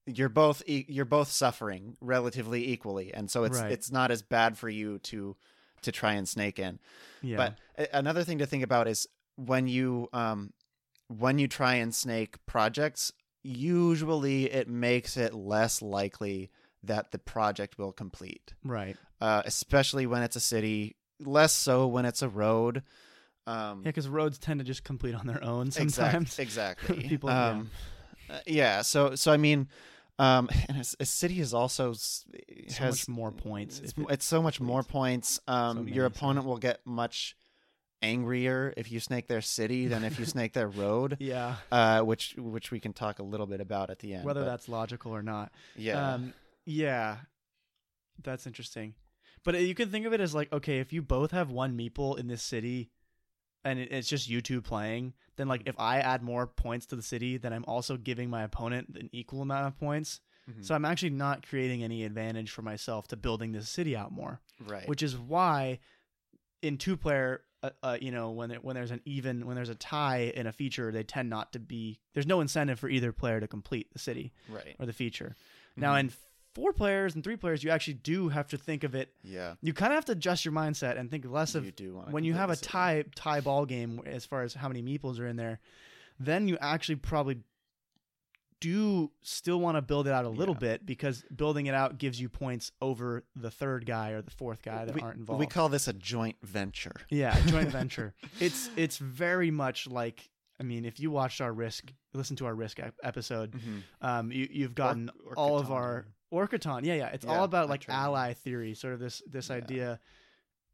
Speaker 2: you're both e- you're both suffering relatively equally, and so it's
Speaker 1: Right.
Speaker 2: it's not as bad for you to to try and snake in.
Speaker 1: Yeah.
Speaker 2: But a- another thing to think about is when you um when you try and snake projects, usually it makes it less likely that the project will complete
Speaker 1: right.
Speaker 2: uh, especially when it's a city. Less so when it's a road. Um,
Speaker 1: Yeah, because roads tend to just complete on their own sometimes.
Speaker 2: exactly.
Speaker 1: People-
Speaker 2: um, uh, yeah. So, so I mean, um, and a, a city is also s-
Speaker 1: so
Speaker 2: has
Speaker 1: much more points.
Speaker 2: It's,
Speaker 1: it-
Speaker 2: it's so much more points. Um,
Speaker 1: many,
Speaker 2: your
Speaker 1: so-
Speaker 2: opponent will get much angrier if you snake their city than if you snake their road.
Speaker 1: yeah,
Speaker 2: Uh, which which we can talk a little bit about at the end.
Speaker 1: whether
Speaker 2: but
Speaker 1: that's logical or not.
Speaker 2: yeah,
Speaker 1: Um, yeah, that's interesting. But uh, you can think of it as like, okay, if you both have one meeple in this city, and it's just you two playing, then like if I add more points to the city, then I'm also giving my opponent an equal amount of points.
Speaker 2: Mhm.
Speaker 1: So I'm actually not creating any advantage for myself to building this city out more.
Speaker 2: right.
Speaker 1: which is why in two player uh, uh, you know when there, when there's an even when there's a tie in a feature they tend not to be there's no incentive for either player to complete the city
Speaker 2: right.
Speaker 1: or the feature now
Speaker 2: Mhm.
Speaker 1: in four players and three players you actually do have to think of it
Speaker 2: yeah,
Speaker 1: you kind of have to adjust your mindset and think less of
Speaker 2: you do
Speaker 1: when you have a tie tie ball game as far as how many meeples are in there then you actually probably do still want to build it out a little
Speaker 2: Yeah.
Speaker 1: bit because building it out gives you points over the third guy or the fourth guy that
Speaker 2: we,
Speaker 1: aren't involved
Speaker 2: We call this a joint venture.
Speaker 1: yeah, a joint venture. It's it's very much like I mean, if you watched our risk, listen to our risk ep- episode, um, you you've gotten
Speaker 2: Or-
Speaker 1: all of our Orcaton. Yeah, yeah. It's
Speaker 2: Yeah,
Speaker 1: all about like ally theory, sort of this this
Speaker 2: Yeah.
Speaker 1: idea,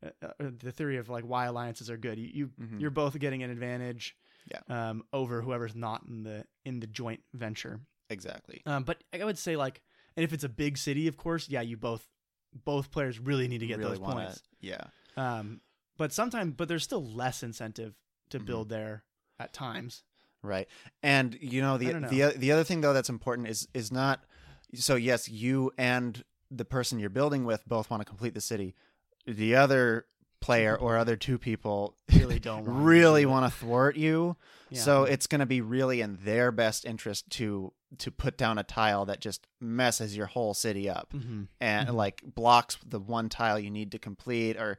Speaker 1: uh, uh, the theory of like why alliances are good. You, you
Speaker 2: Mhm.
Speaker 1: you're both getting an advantage,
Speaker 2: Yeah.
Speaker 1: um, over whoever's not in the in the joint venture.
Speaker 2: Exactly.
Speaker 1: Um, but I would say like, and if it's a big city, of course, yeah, you both both players really need to get
Speaker 2: really
Speaker 1: those points.
Speaker 2: Yeah.
Speaker 1: Um, but sometimes, but there's still less incentive to
Speaker 2: Mhm.
Speaker 1: build there at times.
Speaker 2: Right. And you know the
Speaker 1: don't
Speaker 2: the the other thing though that's important is is not so yes, you and the person you're building with both want to complete the city. The other player or other two people
Speaker 1: Really don't want
Speaker 2: really want to thwart you.
Speaker 1: Yeah.
Speaker 2: So it's going to be really in their best interest to to put down a tile that just messes your whole city up
Speaker 1: Mhm.
Speaker 2: and
Speaker 1: Mhm.
Speaker 2: like blocks the one tile you need to complete or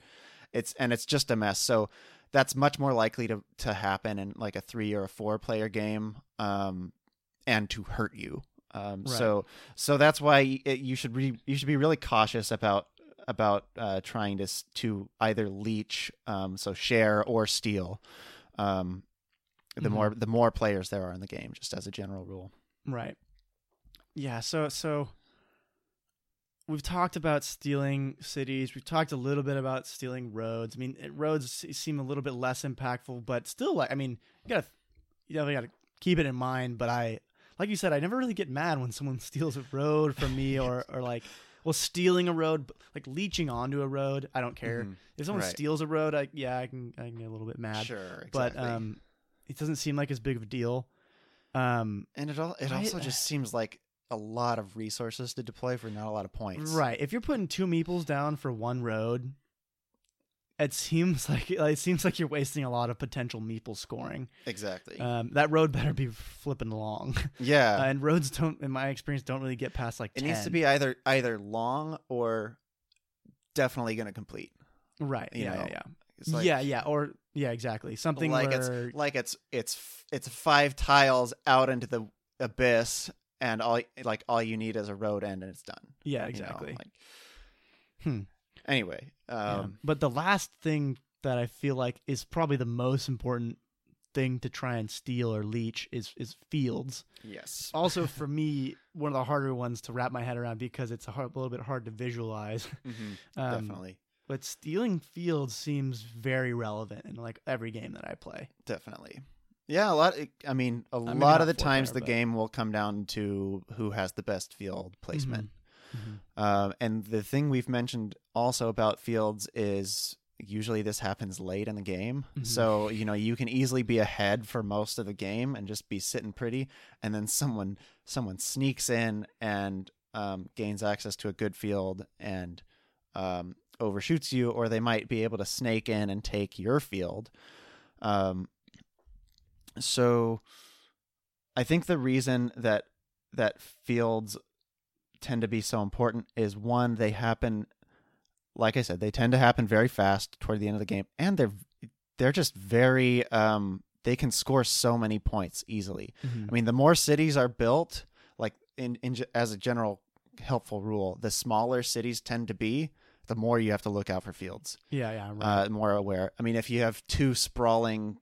Speaker 2: it's and it's just a mess. So that's much more likely to to happen in like a three or a four player game, um, and to hurt you. Um,
Speaker 1: Right.
Speaker 2: So so that's why it, you should re, you should be really cautious about about uh, trying to to either leech, um, so share or steal. Um, the
Speaker 1: Mhm.
Speaker 2: more the more players there are in the game, just as a general rule.
Speaker 1: Right. Yeah, so so we've talked about stealing cities. We've talked a little bit about stealing roads. I mean, it- roads seem a little bit less impactful, but still like I mean, you got to you definitely got to keep it in mind, but I like you said I never really get mad when someone steals a road from me or or like well stealing a road like leeching onto a road, I don't care.
Speaker 2: Mhm.
Speaker 1: If someone
Speaker 2: Right.
Speaker 1: steals a road, I yeah, I can I can get a little bit mad.
Speaker 2: Sure,
Speaker 1: But um it doesn't seem like as big of a deal. Um
Speaker 2: and it all it
Speaker 1: I-
Speaker 2: also just seems like a lot of resources to deploy for not a lot of points.
Speaker 1: Right. If you're putting two meeples down for one road, it seems like it seems like you're wasting a lot of potential meeple scoring.
Speaker 2: Exactly.
Speaker 1: Um, that road better be flipping along,
Speaker 2: yeah.
Speaker 1: Uh, and roads don't, in my experience, don't really get past like
Speaker 2: it
Speaker 1: 10.
Speaker 2: needs to be either either long or definitely going to complete.
Speaker 1: right. Yeah, yeah,
Speaker 2: It's
Speaker 1: yeah,
Speaker 2: like,
Speaker 1: yeah, yeah. Or yeah, exactly. Something
Speaker 2: like
Speaker 1: where
Speaker 2: it's like it's it's it's five tiles out into the abyss, and all like all you need is a road end, and it's done.
Speaker 1: yeah,
Speaker 2: you know,
Speaker 1: exactly.
Speaker 2: like-
Speaker 1: Hmm.
Speaker 2: Anyway,
Speaker 1: Yeah.
Speaker 2: um,
Speaker 1: But the last thing that I feel like is probably the most important thing to try and steal or leech is is fields.
Speaker 2: yes,
Speaker 1: also for me one of the harder ones to wrap my head around because it's a, hard, a little bit hard to visualize
Speaker 2: Mhm,
Speaker 1: um,
Speaker 2: definitely,
Speaker 1: but stealing fields seems very relevant in like every game that i play
Speaker 2: definitely. Yeah, a lot. I mean, a
Speaker 1: maybe
Speaker 2: lot of the times
Speaker 1: player,
Speaker 2: the
Speaker 1: but-
Speaker 2: game will come down to who has the best field placement.
Speaker 1: Mhm.
Speaker 2: Um, and the thing we've mentioned also about fields is usually this happens late in the game.
Speaker 1: Mhm.
Speaker 2: So, you know, you can easily be ahead for most of the game and just be sitting pretty and then someone someone sneaks in and um, gains access to a good field and um, overshoots you or they might be able to snake in and take your field. Um, so I think the reason that that fields tend to be so important is one they happen like I said they tend to happen very fast toward the end of the game and they're they're just very um they can score so many points easily.
Speaker 1: Mhm.
Speaker 2: I mean the more cities are built like in, in as a general helpful rule the smaller cities tend to be the more you have to look out for fields
Speaker 1: yeah yeah right
Speaker 2: uh, more aware. I mean, if you have two sprawling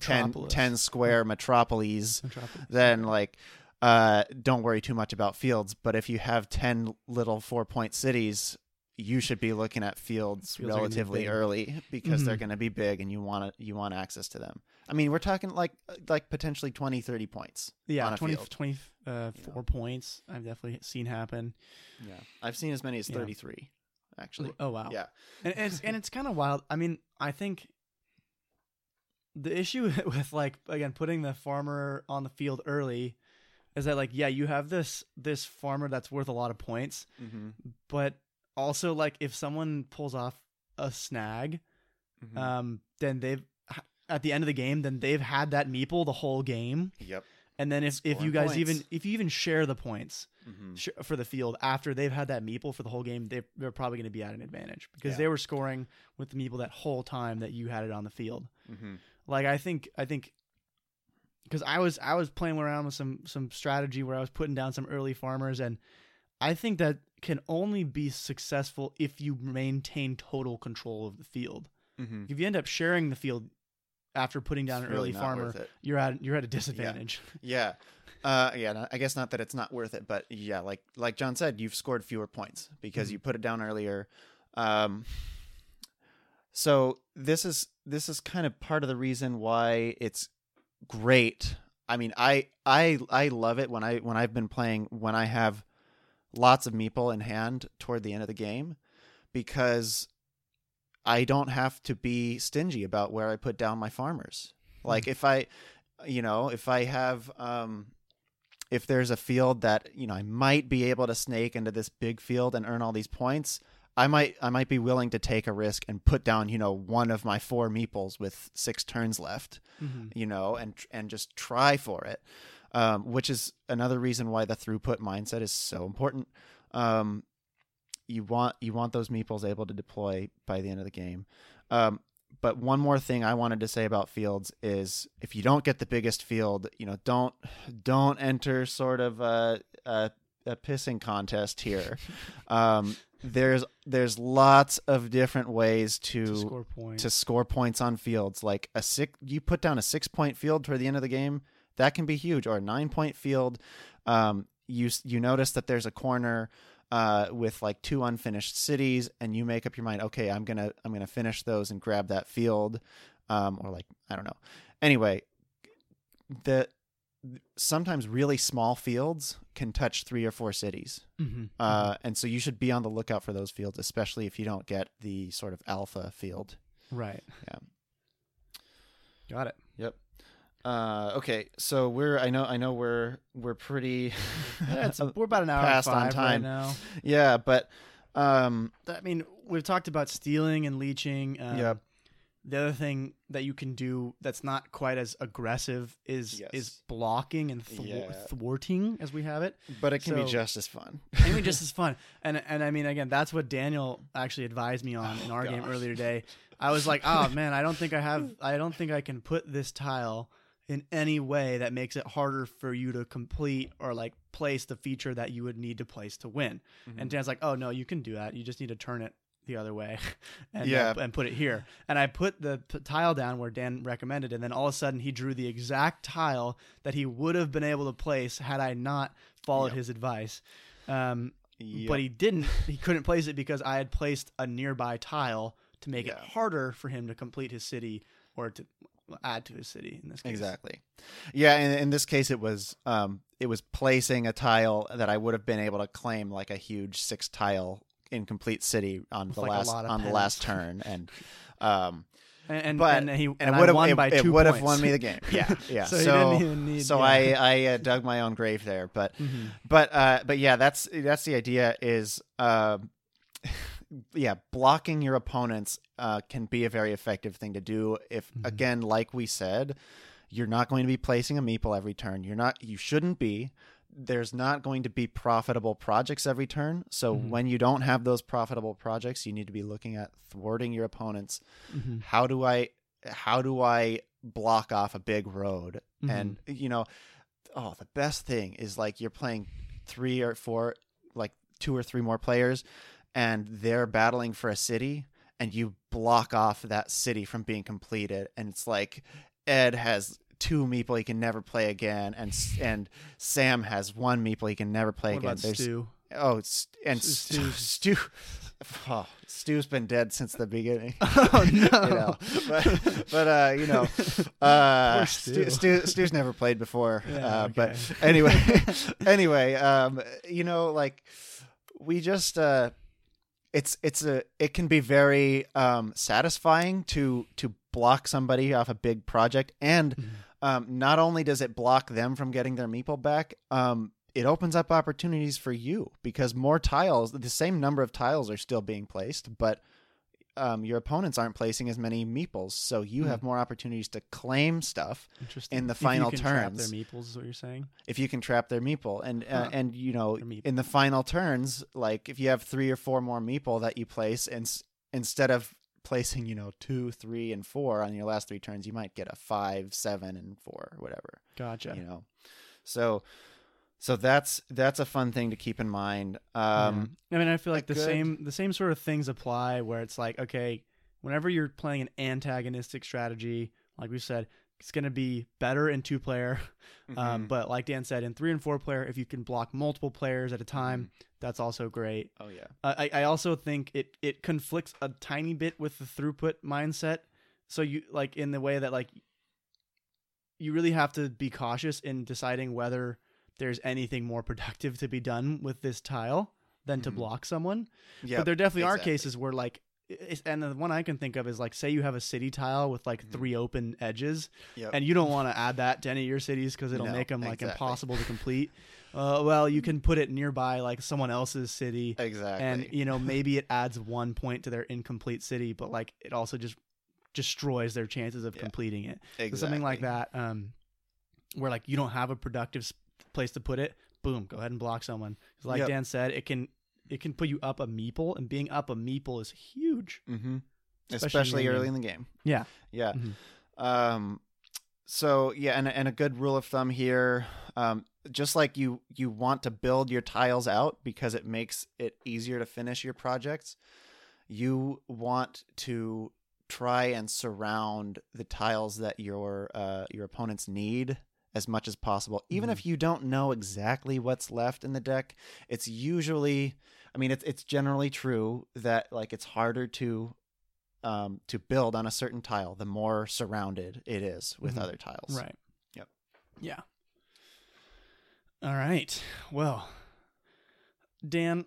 Speaker 2: 10, 10 square metropolises,
Speaker 1: Metropolis.
Speaker 2: then like uh, don't worry too much about fields. But if you have 10 little four point cities, you should be looking at fields,
Speaker 1: Fields be
Speaker 2: relatively
Speaker 1: big.
Speaker 2: early because they're
Speaker 1: Mhm.
Speaker 2: going to be big and you want to you want access to them. I mean, we're talking like like potentially 20 30 points.
Speaker 1: yeah
Speaker 2: on
Speaker 1: 20,
Speaker 2: field.
Speaker 1: 20 uh,
Speaker 2: You know.
Speaker 1: four points i've definitely seen happen
Speaker 2: Yeah. I've seen as many as
Speaker 1: Yeah.
Speaker 2: 33 actually.
Speaker 1: oh wow
Speaker 2: Yeah.
Speaker 1: and, and it's, and it's kind of wild. I mean, I think the issue with like again putting the farmer on the field early is that like yeah, you have this this farmer that's worth a lot of points,
Speaker 2: Mhm.
Speaker 1: but also like if someone pulls off a snag,
Speaker 2: Mhm.
Speaker 1: um, then they've at the end of the game, then they've had that meeple the whole game,
Speaker 2: yep.
Speaker 1: and then if if you guys
Speaker 2: points.
Speaker 1: even if you even share the points,
Speaker 2: Mhm.
Speaker 1: sh- for the field after they've had that meeple for the whole game, they're, they're probably going to be at an advantage because
Speaker 2: Yeah.
Speaker 1: they were scoring with the meeple that whole time that you had it on the field.
Speaker 2: Mhm.
Speaker 1: Like I think I think because I was I was playing around with some some strategy where I was putting down some early farmers and I think that can only be successful if you maintain total control of the field.
Speaker 2: Mhm.
Speaker 1: If you end up sharing the field after putting down
Speaker 2: It's
Speaker 1: an
Speaker 2: really
Speaker 1: early farmer, you're at you're at a disadvantage.
Speaker 2: Yeah. Uh, yeah, no, I guess not that it's not worth it, but yeah, like like John said, you've scored fewer points because
Speaker 1: Mhm.
Speaker 2: you put it down earlier. Um, so this is this is kind of part of the reason why it's great. I mean, I I I love it when I when I've been playing when I have lots of meeple in hand toward the end of the game because I don't have to be stingy about where I put down my farmers. Like if I you know, if I have um if there's a field that, you know, I might be able to snake into this big field and earn all these points, I might I might be willing to take a risk and put down, you know, one of my four meeples with six turns left,
Speaker 1: Mhm.
Speaker 2: you know, and and just try for it. Um, which is another reason why the throughput mindset is so important. Um, you want you want those meeples able to deploy by the end of the game. Um, but one more thing I wanted to say about fields is if you don't get the biggest field, you know, don't don't enter sort of a a, a pissing contest here. um, there's there's lots of different ways to
Speaker 1: to score points.
Speaker 2: to score points on fields. Like a six, you put down a six point field toward the end of the game, that can be huge. Or a nine point field. Um, you you notice that there's a corner uh, with like two unfinished cities, and you make up your mind. Okay, I'm gonna I'm gonna finish those and grab that field, um, or like I don't know. Anyway, the sometimes really small fields can touch three or four cities.
Speaker 1: Mhm.
Speaker 2: Uh, and so you should be on the lookout for those fields, especially if you don't get the sort of alpha field.
Speaker 1: right.
Speaker 2: Yeah.
Speaker 1: Got it. Yep.
Speaker 2: Uh, okay, so we're I know I know we're we're pretty
Speaker 1: Yeah, we're about an hour
Speaker 2: Past on time.
Speaker 1: right now.
Speaker 2: yeah, but um,
Speaker 1: I mean, we've talked about stealing and leeching. Um,
Speaker 2: Yep.
Speaker 1: The other thing that you can do that's not quite as aggressive is
Speaker 2: Yes.
Speaker 1: is blocking and thwar-
Speaker 2: Yeah.
Speaker 1: thwarting, as we have it.
Speaker 2: but it can be just as fun.
Speaker 1: Maybe just as fun. And and I mean, again, that's what Daniel actually advised me on in
Speaker 2: Oh,
Speaker 1: our game earlier today. I was like, oh man, I don't think I have, I don't think I can put this tile in any way that makes it harder for you to complete or like place the feature that you would need to place to win.
Speaker 2: Mm-hmm.
Speaker 1: And Dan's like, oh no, you can do that. You just need to turn it the other way and
Speaker 2: Yeah.
Speaker 1: and put it here. And I put the p- tile down where Dan recommended, and then all of a sudden he drew the exact tile that he would have been able to place had I not followed
Speaker 2: Yep.
Speaker 1: his advice. Um,
Speaker 2: Yep.
Speaker 1: but he didn't. He couldn't place it because I had placed a nearby tile to make it harder for him to complete his city or to add to his city in this case.
Speaker 2: Exactly. Yeah, in, in this case, it was um, it was placing a tile that I would have been able to claim like a huge six tile incomplete city on the
Speaker 1: like
Speaker 2: last on the last turn, and um,
Speaker 1: And and,
Speaker 2: But-
Speaker 1: and he
Speaker 2: and
Speaker 1: and
Speaker 2: would have
Speaker 1: won
Speaker 2: it,
Speaker 1: by
Speaker 2: it
Speaker 1: two
Speaker 2: would have won me the game. Yeah, yeah.
Speaker 1: so,
Speaker 2: so
Speaker 1: he didn't even need.
Speaker 2: so
Speaker 1: yeah.
Speaker 2: I I uh, dug my own grave there, but
Speaker 1: Mhm.
Speaker 2: but uh but yeah, that's that's the idea. Is uh, yeah, blocking your opponents uh, can be a very effective thing to do. If
Speaker 1: Mhm.
Speaker 2: again, like we said, you're not going to be placing a meeple every turn. You're not. You shouldn't be. There's not going to be profitable projects every turn. So
Speaker 1: Mhm.
Speaker 2: when you don't have those profitable projects, you need to be looking at thwarting your opponents.
Speaker 1: Mhm.
Speaker 2: How do I how do I block off a big road? And you know, oh, the best thing is like you're playing three or four, like two or three more players, and they're battling for a city, and you block off that city from being completed, and it's like Ed has two meeple he can never play again, and and Sam has one meeple he can never play
Speaker 1: What
Speaker 2: again.
Speaker 1: about
Speaker 2: There's
Speaker 1: Stu?
Speaker 2: oh, and Stu, Stu, oh, Stu's been dead since the beginning.
Speaker 1: Oh no!
Speaker 2: you know, but but uh, you know, uh, Stu.
Speaker 1: Stu.
Speaker 2: Stu, Stu's never played before.
Speaker 1: Yeah,
Speaker 2: uh, But anyway, anyway, um, you know, like we just uh, it's it's a it can be very um satisfying to to block somebody off a big project, and
Speaker 1: Mhm.
Speaker 2: Um, not only does it block them from getting their meeple back, um. It opens up opportunities for you because more tiles, the same number of tiles are still being placed, but um, your opponents aren't placing as many meeples, so you
Speaker 1: Hmm.
Speaker 2: have more opportunities to claim stuff in the
Speaker 1: If you
Speaker 2: final
Speaker 1: can trap
Speaker 2: turns.
Speaker 1: their meeples is what you're saying.
Speaker 2: if you can trap their meeple. And uh,
Speaker 1: Huh.
Speaker 2: and you know, in the final turns, like if you have three or four more meeple that you place, and s- instead of placing you know two, three, and four on your last three turns, you might get a five, seven, and four, or whatever.
Speaker 1: Gotcha.
Speaker 2: You know, so so that's that's a fun thing to keep in mind. Um,
Speaker 1: Yeah. I mean, I feel like the
Speaker 2: good-
Speaker 1: same the same sort of things apply where it's like, okay, whenever you're playing an antagonistic strategy, like we said, it's going to be better in two player. Um,
Speaker 2: mhm.
Speaker 1: but like Dan said, in three and four player, if you can block multiple players at a time,
Speaker 2: Mm-hmm.
Speaker 1: that's also great.
Speaker 2: oh yeah,
Speaker 1: Uh, I, I also think it, it conflicts a tiny bit with the throughput mindset. So you like in the way that like you really have to be cautious in deciding whether there's anything more productive to be done with this tile than to
Speaker 2: Mhm.
Speaker 1: block someone.
Speaker 2: yeah.
Speaker 1: but there definitely are cases where like and the one I can think of is like say you have a city tile with like
Speaker 2: Mhm.
Speaker 1: three open edges
Speaker 2: Yep.
Speaker 1: and you don't want to add that to any of your cities because it'll
Speaker 2: No,
Speaker 1: make them like
Speaker 2: exactly.
Speaker 1: impossible to complete. Uh, well, you can put it nearby like someone else's city
Speaker 2: exactly.
Speaker 1: and you know maybe it adds one point to their incomplete city but like it also just destroys their chances of
Speaker 2: Yeah.
Speaker 1: completing it
Speaker 2: exactly.
Speaker 1: so something like that um where like you don't have a productive place to put it boom go ahead and block someone. like
Speaker 2: Yep.
Speaker 1: dan said it can it can put you up a meeple and being up a meeple is huge
Speaker 2: Mm-hmm. especially,
Speaker 1: in
Speaker 2: early in the game.
Speaker 1: Yeah.
Speaker 2: Yeah.
Speaker 1: Mhm.
Speaker 2: Um, so yeah, and and a good rule of thumb here, um, just like you you want to build your tiles out because it makes it easier to finish your projects. You want to try and surround the tiles that your uh, your opponents need as much as possible, even
Speaker 1: Mhm.
Speaker 2: if you don't know exactly what's left in the deck. It's usually, I mean, it's it's generally true that like it's harder to um, to build on a certain tile the more surrounded it is with
Speaker 1: Mhm.
Speaker 2: other tiles.
Speaker 1: Right.
Speaker 2: Yep.
Speaker 1: Yeah. All right. Well, Dan,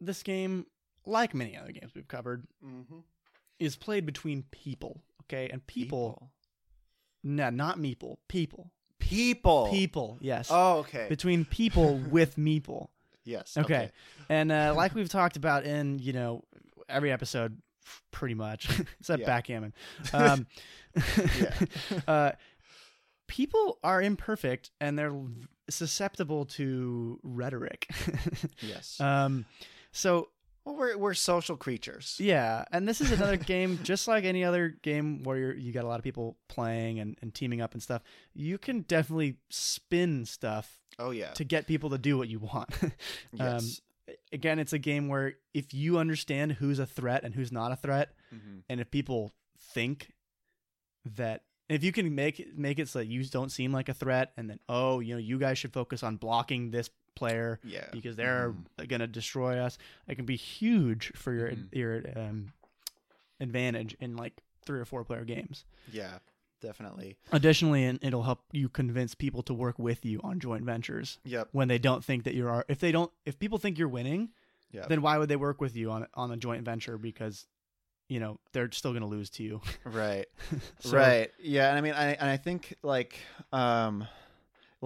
Speaker 1: this game, like many other games we've covered,
Speaker 2: Mm-hmm.
Speaker 1: is played between people. Okay, and people, no, not meeple, people,
Speaker 2: People.
Speaker 1: people. Yes,
Speaker 2: Oh, okay.
Speaker 1: between people with meeple.
Speaker 2: yes.
Speaker 1: Okay, and uh, like we've talked about in you know every episode, pretty much except
Speaker 2: Yeah.
Speaker 1: backgammon. Um,
Speaker 2: Yeah.
Speaker 1: uh, people are imperfect and they're susceptible to rhetoric.
Speaker 2: Yes.
Speaker 1: um, so
Speaker 2: well, we're we're social creatures.
Speaker 1: yeah, and this is another game, just like any other game where you're, you got a lot of people playing and, and teaming up and stuff. You can definitely spin stuff
Speaker 2: Oh yeah.
Speaker 1: to get people to do what you want.
Speaker 2: yes.
Speaker 1: Again, it's a game where if you understand who's a threat and who's not a threat,
Speaker 2: Mhm.
Speaker 1: and if people think that if you can make make it so that you don't seem like a threat and then oh you know you guys should focus on blocking this player
Speaker 2: Yeah.
Speaker 1: because they're
Speaker 2: Mhm.
Speaker 1: going to destroy us it can be huge for your
Speaker 2: Mhm.
Speaker 1: your um, advantage in like three or four player games
Speaker 2: Yeah. Definitely.
Speaker 1: additionally and it'll help you convince people to work with you on joint ventures
Speaker 2: Yep.
Speaker 1: when they don't think that you're if they don't if people think you're winning
Speaker 2: Yeah.
Speaker 1: then why would they work with you on on a joint venture because you know they're still going to lose to you
Speaker 2: right.
Speaker 1: So-
Speaker 2: right. Yeah. And I mean, I and I think like um.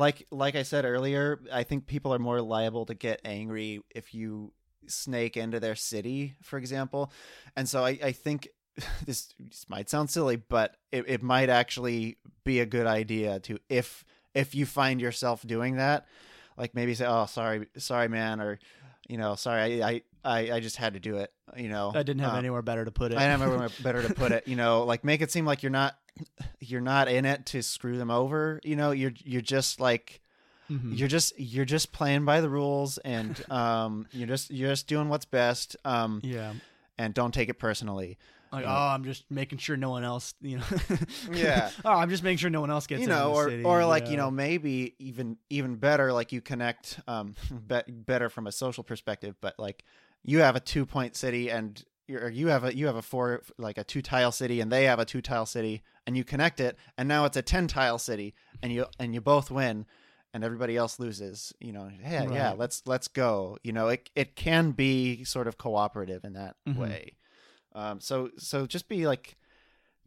Speaker 2: Like like I said earlier, I think people are more liable to get angry if you snake into their city, for example. And so I, I think this, this might sound silly, but it, it might actually be a good idea to if if you find yourself doing that, like maybe say, "Oh, sorry, sorry, man," or you know, "Sorry, I I, I just had to do it." You know,
Speaker 1: I didn't have
Speaker 2: Um,
Speaker 1: anywhere better to put it.
Speaker 2: I don't know better to put it. You know, like make it seem like you're not you're not in it to screw them over. You know, you're you're just like
Speaker 1: Mhm.
Speaker 2: you're just you're just playing by the rules, and um, you're just you're just doing what's best. Um,
Speaker 1: yeah.
Speaker 2: and don't take it personally.
Speaker 1: Like, oh, I'm just making sure no one else, you know.
Speaker 2: Yeah.
Speaker 1: oh, I'm just making sure no one else gets
Speaker 2: you know, or
Speaker 1: city,
Speaker 2: or like you know maybe even even better, like you connect um be- better from a social perspective, but like you have a two point city and you're, you have a you have a four like a two tile city and they have a two tile city and you connect it and now it's a ten tile city and you and you both win and everybody else loses you know. Yeah yeah let's let's go. You know it it can be sort of cooperative in that
Speaker 1: Mhm.
Speaker 2: way um so so just be like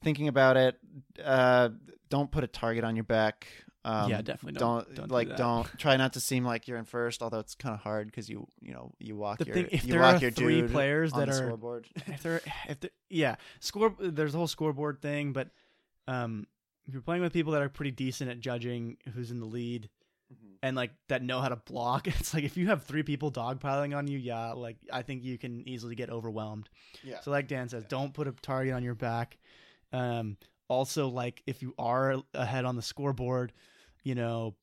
Speaker 2: thinking about it uh don't put a target on your back um
Speaker 1: yeah, definitely
Speaker 2: don't,
Speaker 1: don't, don't do
Speaker 2: like
Speaker 1: that.
Speaker 2: don't try not to seem like you're in first although it's kind of hard because you you know you walk
Speaker 1: The
Speaker 2: your
Speaker 1: thing, if
Speaker 2: you
Speaker 1: there
Speaker 2: walk
Speaker 1: are
Speaker 2: your
Speaker 1: three players that are,
Speaker 2: scoreboard
Speaker 1: if they're, if they're, yeah, score. There's a whole scoreboard thing, but um, if you're playing with people that are pretty decent at judging who's in the lead and like that know how to block, it's like if you have three people dogpiling on you, yeah, like I think you can easily get overwhelmed.
Speaker 2: yeah
Speaker 1: So like Dan says, don't put a target on your back. Um, also, like if you are ahead on the scoreboard, you know,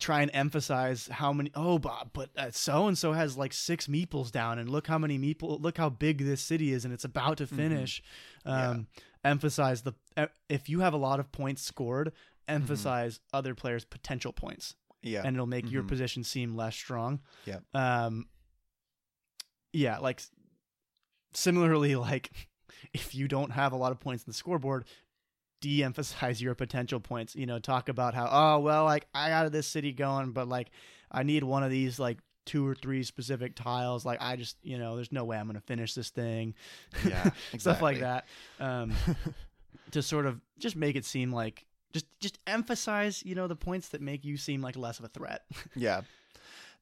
Speaker 1: try and emphasize how many. Oh, Bob, but so and so has like six meeples down, and look how many meeple. Look how big this city is, and it's about to
Speaker 2: Mhm.
Speaker 1: finish.
Speaker 2: Yeah.
Speaker 1: Um, Emphasize the if you have a lot of points scored, emphasize other players' potential points,
Speaker 2: yeah
Speaker 1: and it'll make your
Speaker 2: Mhm.
Speaker 1: position seem less strong.
Speaker 2: Yeah.
Speaker 1: Um. Yeah, like similarly, like if you don't have a lot of points in the scoreboard, de-emphasize your potential points. You know, talk about how oh well, like I got this city going, but like I need one of these like two or three specific tiles. Like I just you know, there's no way I'm gonna finish this thing.
Speaker 2: Yeah,
Speaker 1: stuff like that. Um, to sort of just make it seem like just just emphasize you know the points that make you seem like less of a threat.
Speaker 2: yeah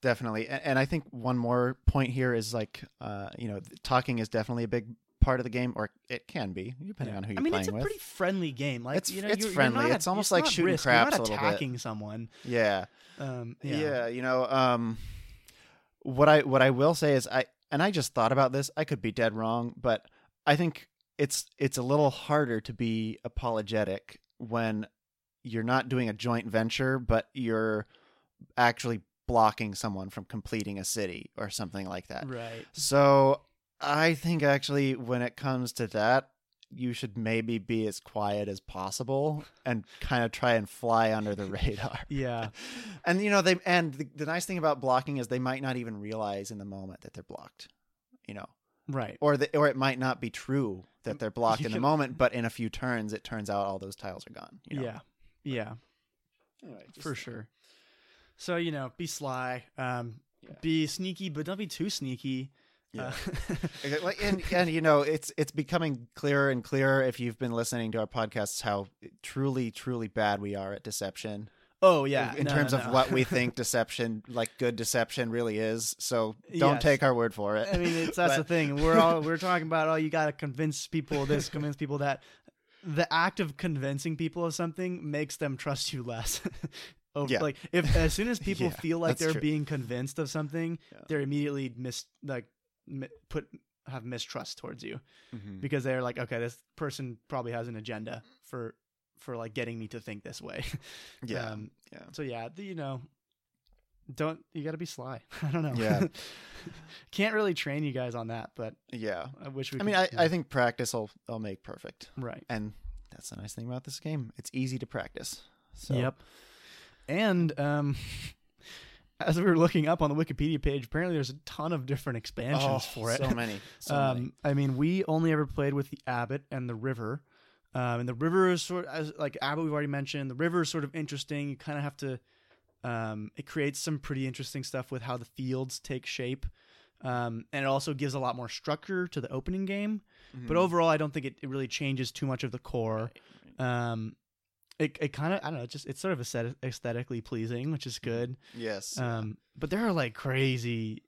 Speaker 2: definitely and, and i think one more point here is like uh you know talking is definitely a big part of the game or it can be depending on who you're
Speaker 1: I mean,
Speaker 2: playing
Speaker 1: it's a
Speaker 2: with
Speaker 1: pretty friendly game. Like
Speaker 2: It's-
Speaker 1: you know,
Speaker 2: it's
Speaker 1: you're,
Speaker 2: friendly.
Speaker 1: You're not
Speaker 2: It's almost like shooting
Speaker 1: risk.
Speaker 2: craps
Speaker 1: You're
Speaker 2: a
Speaker 1: not
Speaker 2: little bit.
Speaker 1: attacking someone.
Speaker 2: yeah
Speaker 1: Um, yeah.
Speaker 2: yeah you know um what i what i will say is i and i just thought about this i could be dead wrong but i think it's it's a little harder to be apologetic when you're not doing a joint venture, but you're actually blocking someone from completing a city or something like that.
Speaker 1: Right.
Speaker 2: So I think actually when it comes to that, you should maybe be as quiet as possible and kind of try and fly under the radar.
Speaker 1: Yeah.
Speaker 2: And you know they and the, the nice thing about blocking is they might not even realize in the moment that they're blocked. You know,
Speaker 1: Right.
Speaker 2: or the, or it might not be true that they're blocked
Speaker 1: You
Speaker 2: in the moment, but in a few turns it turns out all those tiles are gone. You know?
Speaker 1: Yeah. Yeah.
Speaker 2: Anyway,
Speaker 1: For sure. So, you know, be sly. Um
Speaker 2: Yeah.
Speaker 1: be sneaky, but don't be too sneaky.
Speaker 2: Yeah.
Speaker 1: Uh,
Speaker 2: and and you know it's it's becoming clearer and clearer if you've been listening to our podcasts how truly truly bad we are at deception
Speaker 1: oh yeah.
Speaker 2: in
Speaker 1: No,
Speaker 2: terms
Speaker 1: no,
Speaker 2: of what we think deception like good deception really is so don't
Speaker 1: Yes.
Speaker 2: take our word for it
Speaker 1: I mean, it's that's the thing. We're all we're talking about. Oh, you got to convince people this, convince people that. The act of convincing people of something makes them trust you less. Over,
Speaker 2: Yeah.
Speaker 1: Like if as soon as people
Speaker 2: Yeah,
Speaker 1: feel like they're
Speaker 2: true.
Speaker 1: being convinced of something,
Speaker 2: Yeah.
Speaker 1: they're immediately mis like mi- put have mistrust towards you
Speaker 2: Mhm.
Speaker 1: because they're like, okay, this person probably has an agenda for for like getting me to think this way.
Speaker 2: yeah
Speaker 1: Um,
Speaker 2: yeah
Speaker 1: so yeah, the, you know, don't you got to be sly. I don't know.
Speaker 2: Yeah.
Speaker 1: Can't really train you guys on that, but
Speaker 2: yeah
Speaker 1: I wish we.
Speaker 2: i mean
Speaker 1: could,
Speaker 2: I, I think practice will will make perfect
Speaker 1: right.
Speaker 2: and that's the nice thing about this game it's easy to practice so
Speaker 1: Yep. And um, as we were looking up on the Wikipedia page, apparently there's a ton of different expansions
Speaker 2: oh,
Speaker 1: for it.
Speaker 2: so many so
Speaker 1: um,
Speaker 2: many.
Speaker 1: I mean, we only ever played with the Abbot and the River. Um, and the river is sort as like Abbot we've already mentioned. The river is sort of interesting. You kind of have to. Um, it creates some pretty interesting stuff with how the fields take shape, um, and it also gives a lot more structure to the opening game. But
Speaker 2: Mhm.
Speaker 1: overall, I don't think it, it really changes too much of the core. Um, it it kind of I don't know, just it's sort of aesthetic, aesthetically pleasing, which is good.
Speaker 2: yes
Speaker 1: Um, but there are like crazy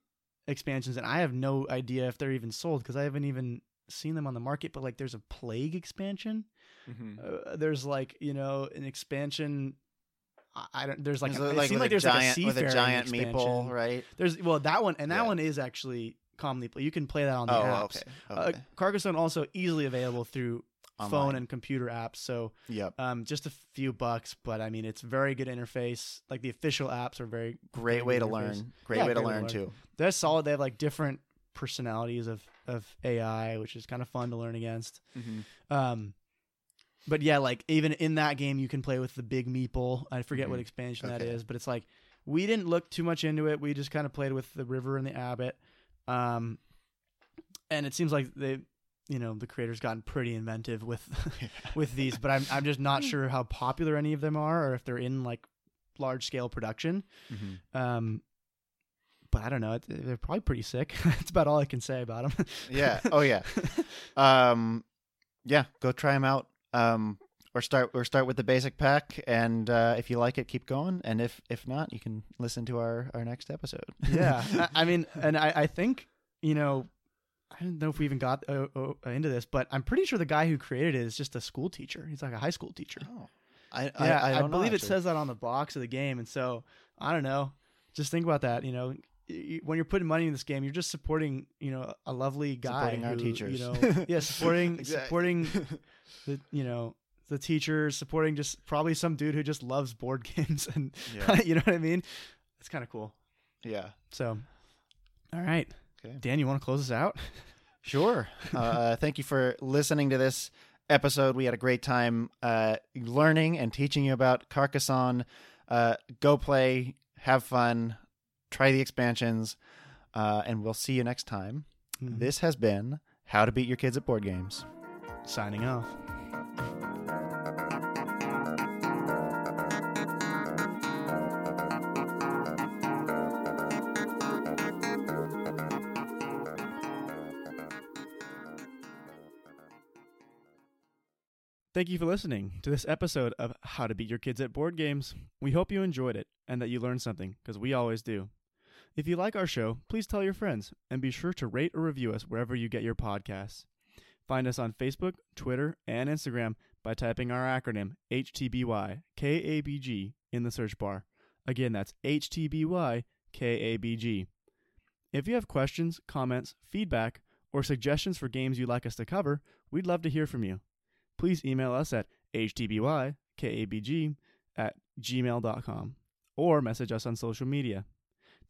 Speaker 1: expansions, and I have no idea if they're even sold because I haven't even seen them on the market. But like, there's a plague expansion.
Speaker 2: Mhm.
Speaker 1: Uh, there's like you know an expansion. I- don't. There's like a,
Speaker 2: it
Speaker 1: it
Speaker 2: like
Speaker 1: like there's
Speaker 2: giant
Speaker 1: like a
Speaker 2: with a giant
Speaker 1: expansion.
Speaker 2: meeple, right?
Speaker 1: There's well that one and that
Speaker 2: Yeah.
Speaker 1: one is actually commonly play. You can play that on the
Speaker 2: Oh,
Speaker 1: apps.
Speaker 2: okay.
Speaker 1: Uh,
Speaker 2: okay.
Speaker 1: Carcassonne also easily available through phone and computer apps. So
Speaker 2: Yep.
Speaker 1: um, just a few bucks, but I mean, it's very good interface. Like the official apps are very
Speaker 2: Great way to
Speaker 1: interface.
Speaker 2: learn. Great
Speaker 1: Yeah,
Speaker 2: way to
Speaker 1: great way to
Speaker 2: learn
Speaker 1: learn.
Speaker 2: too.
Speaker 1: They're solid. They have like different personalities of of AI, which is kind of fun to learn against.
Speaker 2: Mm-hmm.
Speaker 1: Um, but yeah, like even in that game, you can play with the big meeple. I forget what
Speaker 2: Mhm.
Speaker 1: expansion that
Speaker 2: Okay.
Speaker 1: is, but it's like we didn't look too much into it. We just kind of played with the river and the abbot. Um, and it seems like they, you know, the creators gotten pretty inventive with with these, but I'm I'm just not sure how popular any of them are, or if they're in like large scale production.
Speaker 2: Mm-hmm.
Speaker 1: Um, but I don't know. It, they're probably pretty sick. That's about all I can say about them.
Speaker 2: Yeah. Oh yeah. Um, yeah. Go try them out. Um, or start or start with the basic pack, and uh, if you like it, keep going. And if if not, you can listen to our our next episode.
Speaker 1: yeah, I, I mean, and I I think you know. I don't know if we even got uh, uh, into this, but I'm pretty sure the guy who created it is just a school teacher. He's like a high school teacher.
Speaker 2: Oh. I,
Speaker 1: yeah,
Speaker 2: I, I,
Speaker 1: I,
Speaker 2: don't know,
Speaker 1: believe it says that on the box of the game, and so I don't know. Just think about that. You know, when you're putting money in this game, you're just supporting you know a lovely guy
Speaker 2: Supporting our teachers.
Speaker 1: You know, yeah, supporting
Speaker 2: Exactly.
Speaker 1: supporting the you know the teachers, supporting just probably some dude who just loves board games, and
Speaker 2: Yeah.
Speaker 1: you know what I mean. It's kind of cool.
Speaker 2: yeah.
Speaker 1: So, all right,
Speaker 2: Okay.
Speaker 1: Dan, you want to close us out?
Speaker 2: Sure. uh, thank you for listening to this episode. We had a great time uh, learning and teaching you about Carcassonne. Uh, go play, have fun, try the expansions, uh, and we'll see you next time.
Speaker 1: Mm-hmm.
Speaker 2: This has been How to Beat Your Kids at Board Games.
Speaker 1: signing off. Thank you for listening to this episode of How to Beat Your Kids at Board Games. We hope you enjoyed it and that you learned something, because we always do. If you like our show, please tell your friends and be sure to rate or review us wherever you get your podcasts. Find us on Facebook, Twitter, and Instagram by typing our acronym HTBYKABG in the search bar. Again, that's HTBYKABG. If you have questions, comments, feedback, or suggestions for games you'd like us to cover, we'd love to hear from you. Please email us at HTBYKABG at gmail.com or message us on social media.